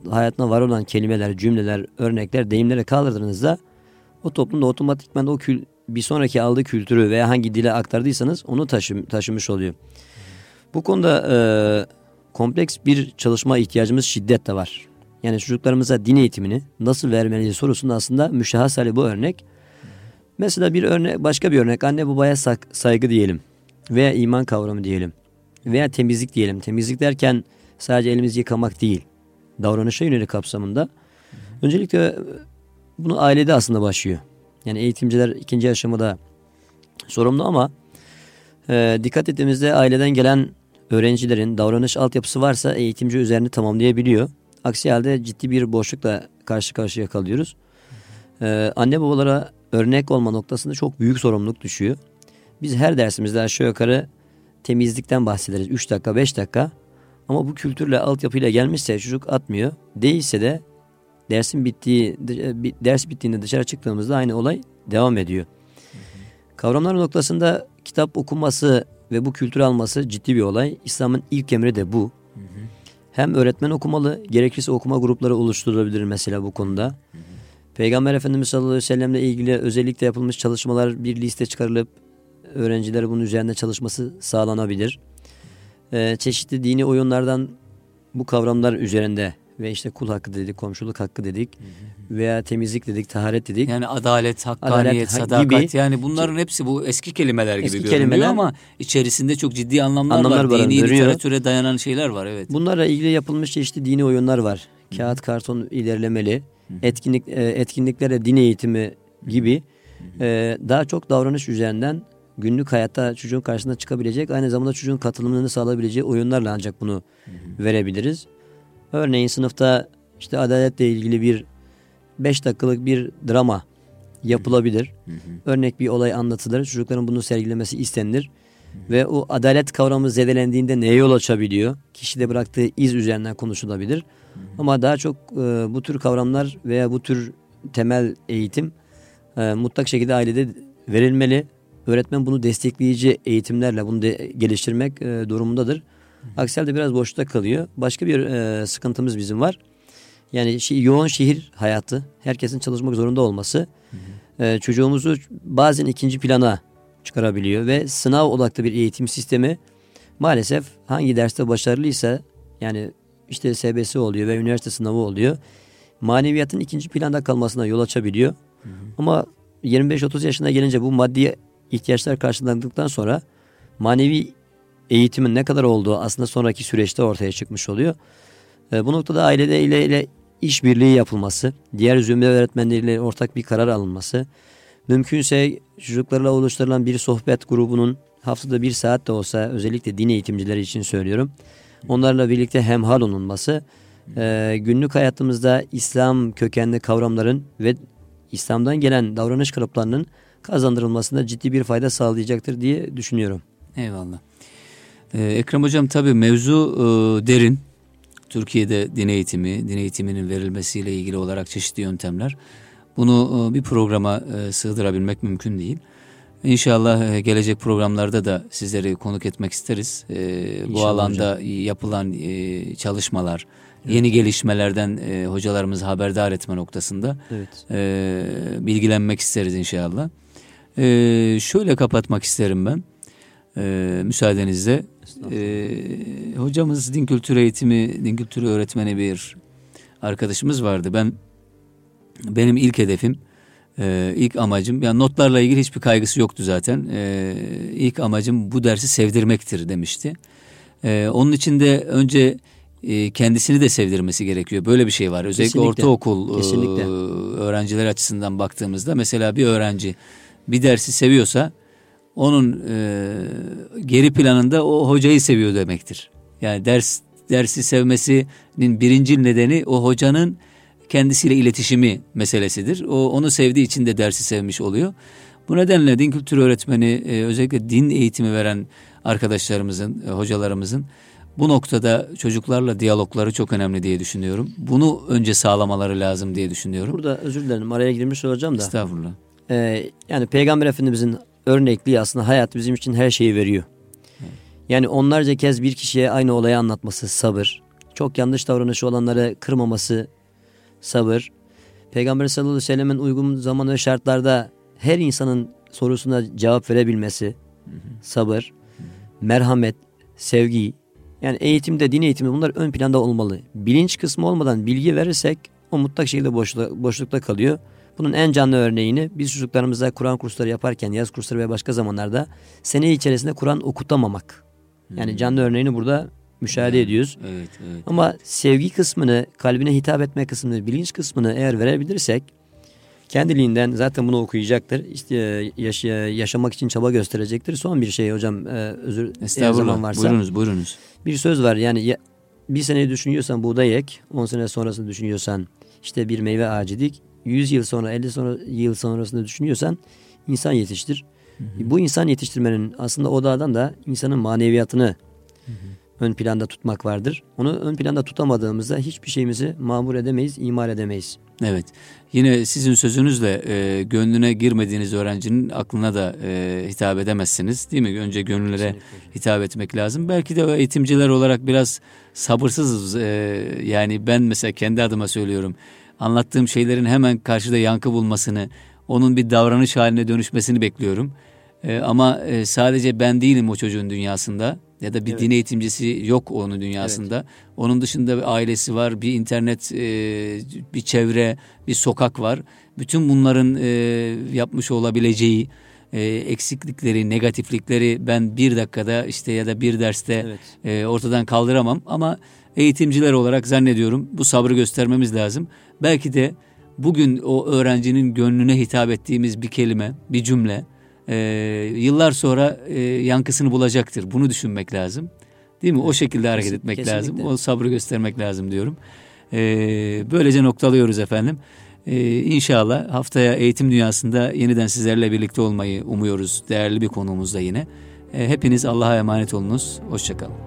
Speaker 3: hayatında var olan kelimeler, cümleler, örnekler, deyimlere kaldırdığınızda o toplumda otomatikman o kül, bir sonraki aldığı kültürü veya hangi dile aktardıysanız onu taşı, taşımış oluyor. Bu konuda e, kompleks bir çalışma ihtiyacımız şiddetle var. Yani çocuklarımıza din eğitimini nasıl vermeliyiz sorusunda aslında müşahhas hali bu örnek. Mesela bir örnek, başka bir örnek anne babaya saygı diyelim veya iman kavramı diyelim veya temizlik diyelim. Temizlik derken sadece elimizi yıkamak değil, davranışa yönelik kapsamında. Öncelikle bunu ailede aslında başlıyor. Yani eğitimciler ikinci aşamada sorumlu ama e, dikkat ettiğimizde aileden gelen öğrencilerin davranış altyapısı varsa eğitimci üzerini tamamlayabiliyor. Aksi halde ciddi bir boşlukla karşı karşıya kalıyoruz. Ee, anne babalara örnek olma noktasında çok büyük sorumluluk düşüyor. Biz her dersimizde aşağı yukarı temizlikten bahsederiz. 3 dakika 5 dakika. Ama bu kültürle altyapıyla gelmişse çocuk atmıyor. Değilse de dersin bittiği ders bittiğinde dışarı çıktığımızda aynı olay devam ediyor. Kavramlar noktasında kitap okuması ve bu kültürü alması ciddi bir olay. İslam'ın ilk emri de bu. Hı hı. Hem öğretmen okumalı, gerekirse okuma grupları oluşturulabilir mesela bu konuda. Hı hı. Peygamber Efendimiz sallallahu aleyhi ve sellemle ilgili özellikle yapılmış çalışmalar bir liste çıkarılıp öğrencilere bunun üzerinde çalışması sağlanabilir. Ee, çeşitli dini oyunlardan bu kavramlar üzerinde ve işte kul hakkı dedik, komşuluk hakkı dedik veya temizlik dedik, taharet dedik.
Speaker 2: Yani adalet, hakkaniyet, adalet, sadakat gibi, yani bunların hepsi bu eski kelimeler gibi eski görünüyor kelimeler, ama içerisinde çok ciddi anlamlar, anlamlar var. Dini literatüre dayanan şeyler var evet.
Speaker 3: Bunlarla ilgili yapılmış çeşitli dini oyunlar var. Kağıt, karton ilerlemeli, etkinlik e, etkinliklere din eğitimi gibi e, daha çok davranış üzerinden günlük hayatta çocuğun karşısına çıkabilecek aynı zamanda çocuğun katılımını sağlayabileceği oyunlarla ancak bunu verebiliriz. Örneğin sınıfta işte adaletle ilgili bir 5 dakikalık bir drama yapılabilir. Hı hı. Örnek bir olay anlatılır. Çocukların bunu sergilemesi istenilir. Hı. Ve o adalet kavramı zedelendiğinde neye yol açabiliyor? Kişide bıraktığı iz üzerinden konuşulabilir. Ama daha çok e, bu tür kavramlar veya bu tür temel eğitim e, mutlak şekilde ailede verilmeli. Öğretmen bunu destekleyici eğitimlerle bunu de geliştirmek e, durumundadır. Aksi halde biraz boşta kalıyor. Başka bir e, sıkıntımız bizim var. Yani şi, yoğun şehir hayatı, herkesin çalışmak zorunda olması. E, çocuğumuzu bazen ikinci plana çıkarabiliyor ve sınav odaklı bir eğitim sistemi maalesef hangi derste başarılıysa yani işte SBS oluyor ve üniversite sınavı oluyor. Maneviyatın ikinci planda kalmasına yol açabiliyor. Hı hı. Ama 25-30 yaşına gelince bu maddi ihtiyaçlar karşılandıktan sonra manevi eğitimin ne kadar olduğu aslında sonraki süreçte ortaya çıkmış oluyor. E, bu noktada ailede ile, ile işbirliği yapılması, diğer zümre öğretmenleriyle ortak bir karar alınması, mümkünse çocuklarla oluşturulan bir sohbet grubunun haftada bir saat de olsa özellikle din eğitimcileri için söylüyorum. Onlarla birlikte hemhal olunması, e, günlük hayatımızda İslam kökenli kavramların ve İslam'dan gelen davranış kalıplarının kazandırılmasında ciddi bir fayda sağlayacaktır diye düşünüyorum.
Speaker 2: Eyvallah. Ee, Ekrem Hocam tabii mevzu e, derin. Türkiye'de din eğitimi, din eğitiminin verilmesiyle ilgili olarak çeşitli yöntemler. Bunu e, bir programa e, sığdırabilmek mümkün değil. İnşallah gelecek programlarda da sizleri konuk etmek isteriz. E, bu alanda hocam. yapılan e, çalışmalar, evet. yeni gelişmelerden e, hocalarımızı haberdar etme noktasında evet. e, bilgilenmek isteriz inşallah. Şöyle kapatmak isterim ben e, müsaadenizle. E, hocamız din kültürü eğitimi, din kültürü öğretmeni bir arkadaşımız vardı. Ben benim ilk hedefim, e, ilk amacım, yani notlarla ilgili hiçbir kaygısı yoktu zaten. E, ilk amacım bu dersi sevdirmektir demişti. E, onun için de önce e, kendisini de sevdirmesi gerekiyor. Böyle bir şey var. Özellikle Kesinlikle. ortaokul e, Kesinlikle. E, öğrenciler açısından baktığımızda mesela bir öğrenci bir dersi seviyorsa onun e, geri planında o hocayı seviyor demektir. Yani ders dersi sevmesinin birinci nedeni o hocanın kendisiyle iletişimi meselesidir. O onu sevdiği için de dersi sevmiş oluyor. Bu nedenle din kültürü öğretmeni e, özellikle din eğitimi veren arkadaşlarımızın, e, hocalarımızın bu noktada çocuklarla diyalogları çok önemli diye düşünüyorum. Bunu önce sağlamaları lazım diye düşünüyorum.
Speaker 3: Burada özür dilerim araya girmiş olacağım da.
Speaker 2: Estağfurullah.
Speaker 3: Ee, yani Peygamber Efendimizin örnekliği aslında hayat bizim için her şeyi veriyor. Yani onlarca kez bir kişiye aynı olayı anlatması sabır. Çok yanlış davranışı olanları kırmaması sabır. Peygamber sallallahu aleyhi ve sellemin uygun zaman ve şartlarda her insanın sorusuna cevap verebilmesi sabır. Merhamet, sevgi. Yani eğitimde, din eğitimi bunlar ön planda olmalı. Bilinç kısmı olmadan bilgi verirsek o mutlak şekilde boşlukta, boşlukta kalıyor. Bunun en canlı örneğini biz çocuklarımıza Kur'an kursları yaparken, yaz kursları ve başka zamanlarda sene içerisinde Kur'an okutamamak. Yani hmm. canlı örneğini burada müşahede ediyoruz.
Speaker 2: Evet, evet.
Speaker 3: Ama sevgi kısmını, kalbine hitap etme kısmını, bilinç kısmını eğer verebilirsek kendiliğinden zaten bunu okuyacaktır. İşte e, yaş yaşamak için çaba gösterecektir. Son bir şey hocam e, özür zaman varsa.
Speaker 2: Buyurunuz, buyurunuz.
Speaker 3: Bir söz var yani bir sene düşünüyorsan buğday ek, 10 sene sonrasını düşünüyorsan işte bir meyve ağacı dik. 100 yıl sonra 50 sonra, yıl sonrasında düşünüyorsan insan yetiştir. Hı hı. Bu insan yetiştirmenin aslında odağdan da insanın maneviyatını hı hı. ön planda tutmak vardır. Onu ön planda tutamadığımızda hiçbir şeyimizi mamur edemeyiz, imal edemeyiz.
Speaker 2: Evet. Yine sizin sözünüzle e, gönlüne girmediğiniz öğrencinin aklına da e, hitap edemezsiniz. Değil mi? Önce gönüllere Kesinlikle. hitap etmek lazım. Belki de eğitimciler olarak biraz sabırsızız. E, yani ben mesela kendi adıma söylüyorum anlattığım şeylerin hemen karşıda yankı bulmasını, onun bir davranış haline dönüşmesini bekliyorum. E, ama e, sadece ben değilim o çocuğun dünyasında ya da bir evet. din eğitimcisi yok onun dünyasında. Evet. Onun dışında bir ailesi var, bir internet, e, bir çevre, bir sokak var. Bütün bunların e, yapmış olabileceği e, eksiklikleri, negatiflikleri ben bir dakikada işte ya da bir derste evet. e, ortadan kaldıramam. Ama eğitimciler olarak zannediyorum bu sabrı göstermemiz lazım. Belki de bugün o öğrencinin gönlüne hitap ettiğimiz bir kelime, bir cümle e, yıllar sonra e, yankısını bulacaktır. Bunu düşünmek lazım. Değil mi? O şekilde hareket etmek Kesinlikle. lazım. O sabrı göstermek lazım diyorum. E, böylece noktalıyoruz efendim. E, inşallah haftaya eğitim dünyasında yeniden sizlerle birlikte olmayı umuyoruz. Değerli bir konuğumuzda yine. E, hepiniz Allah'a emanet olunuz. Hoşçakalın.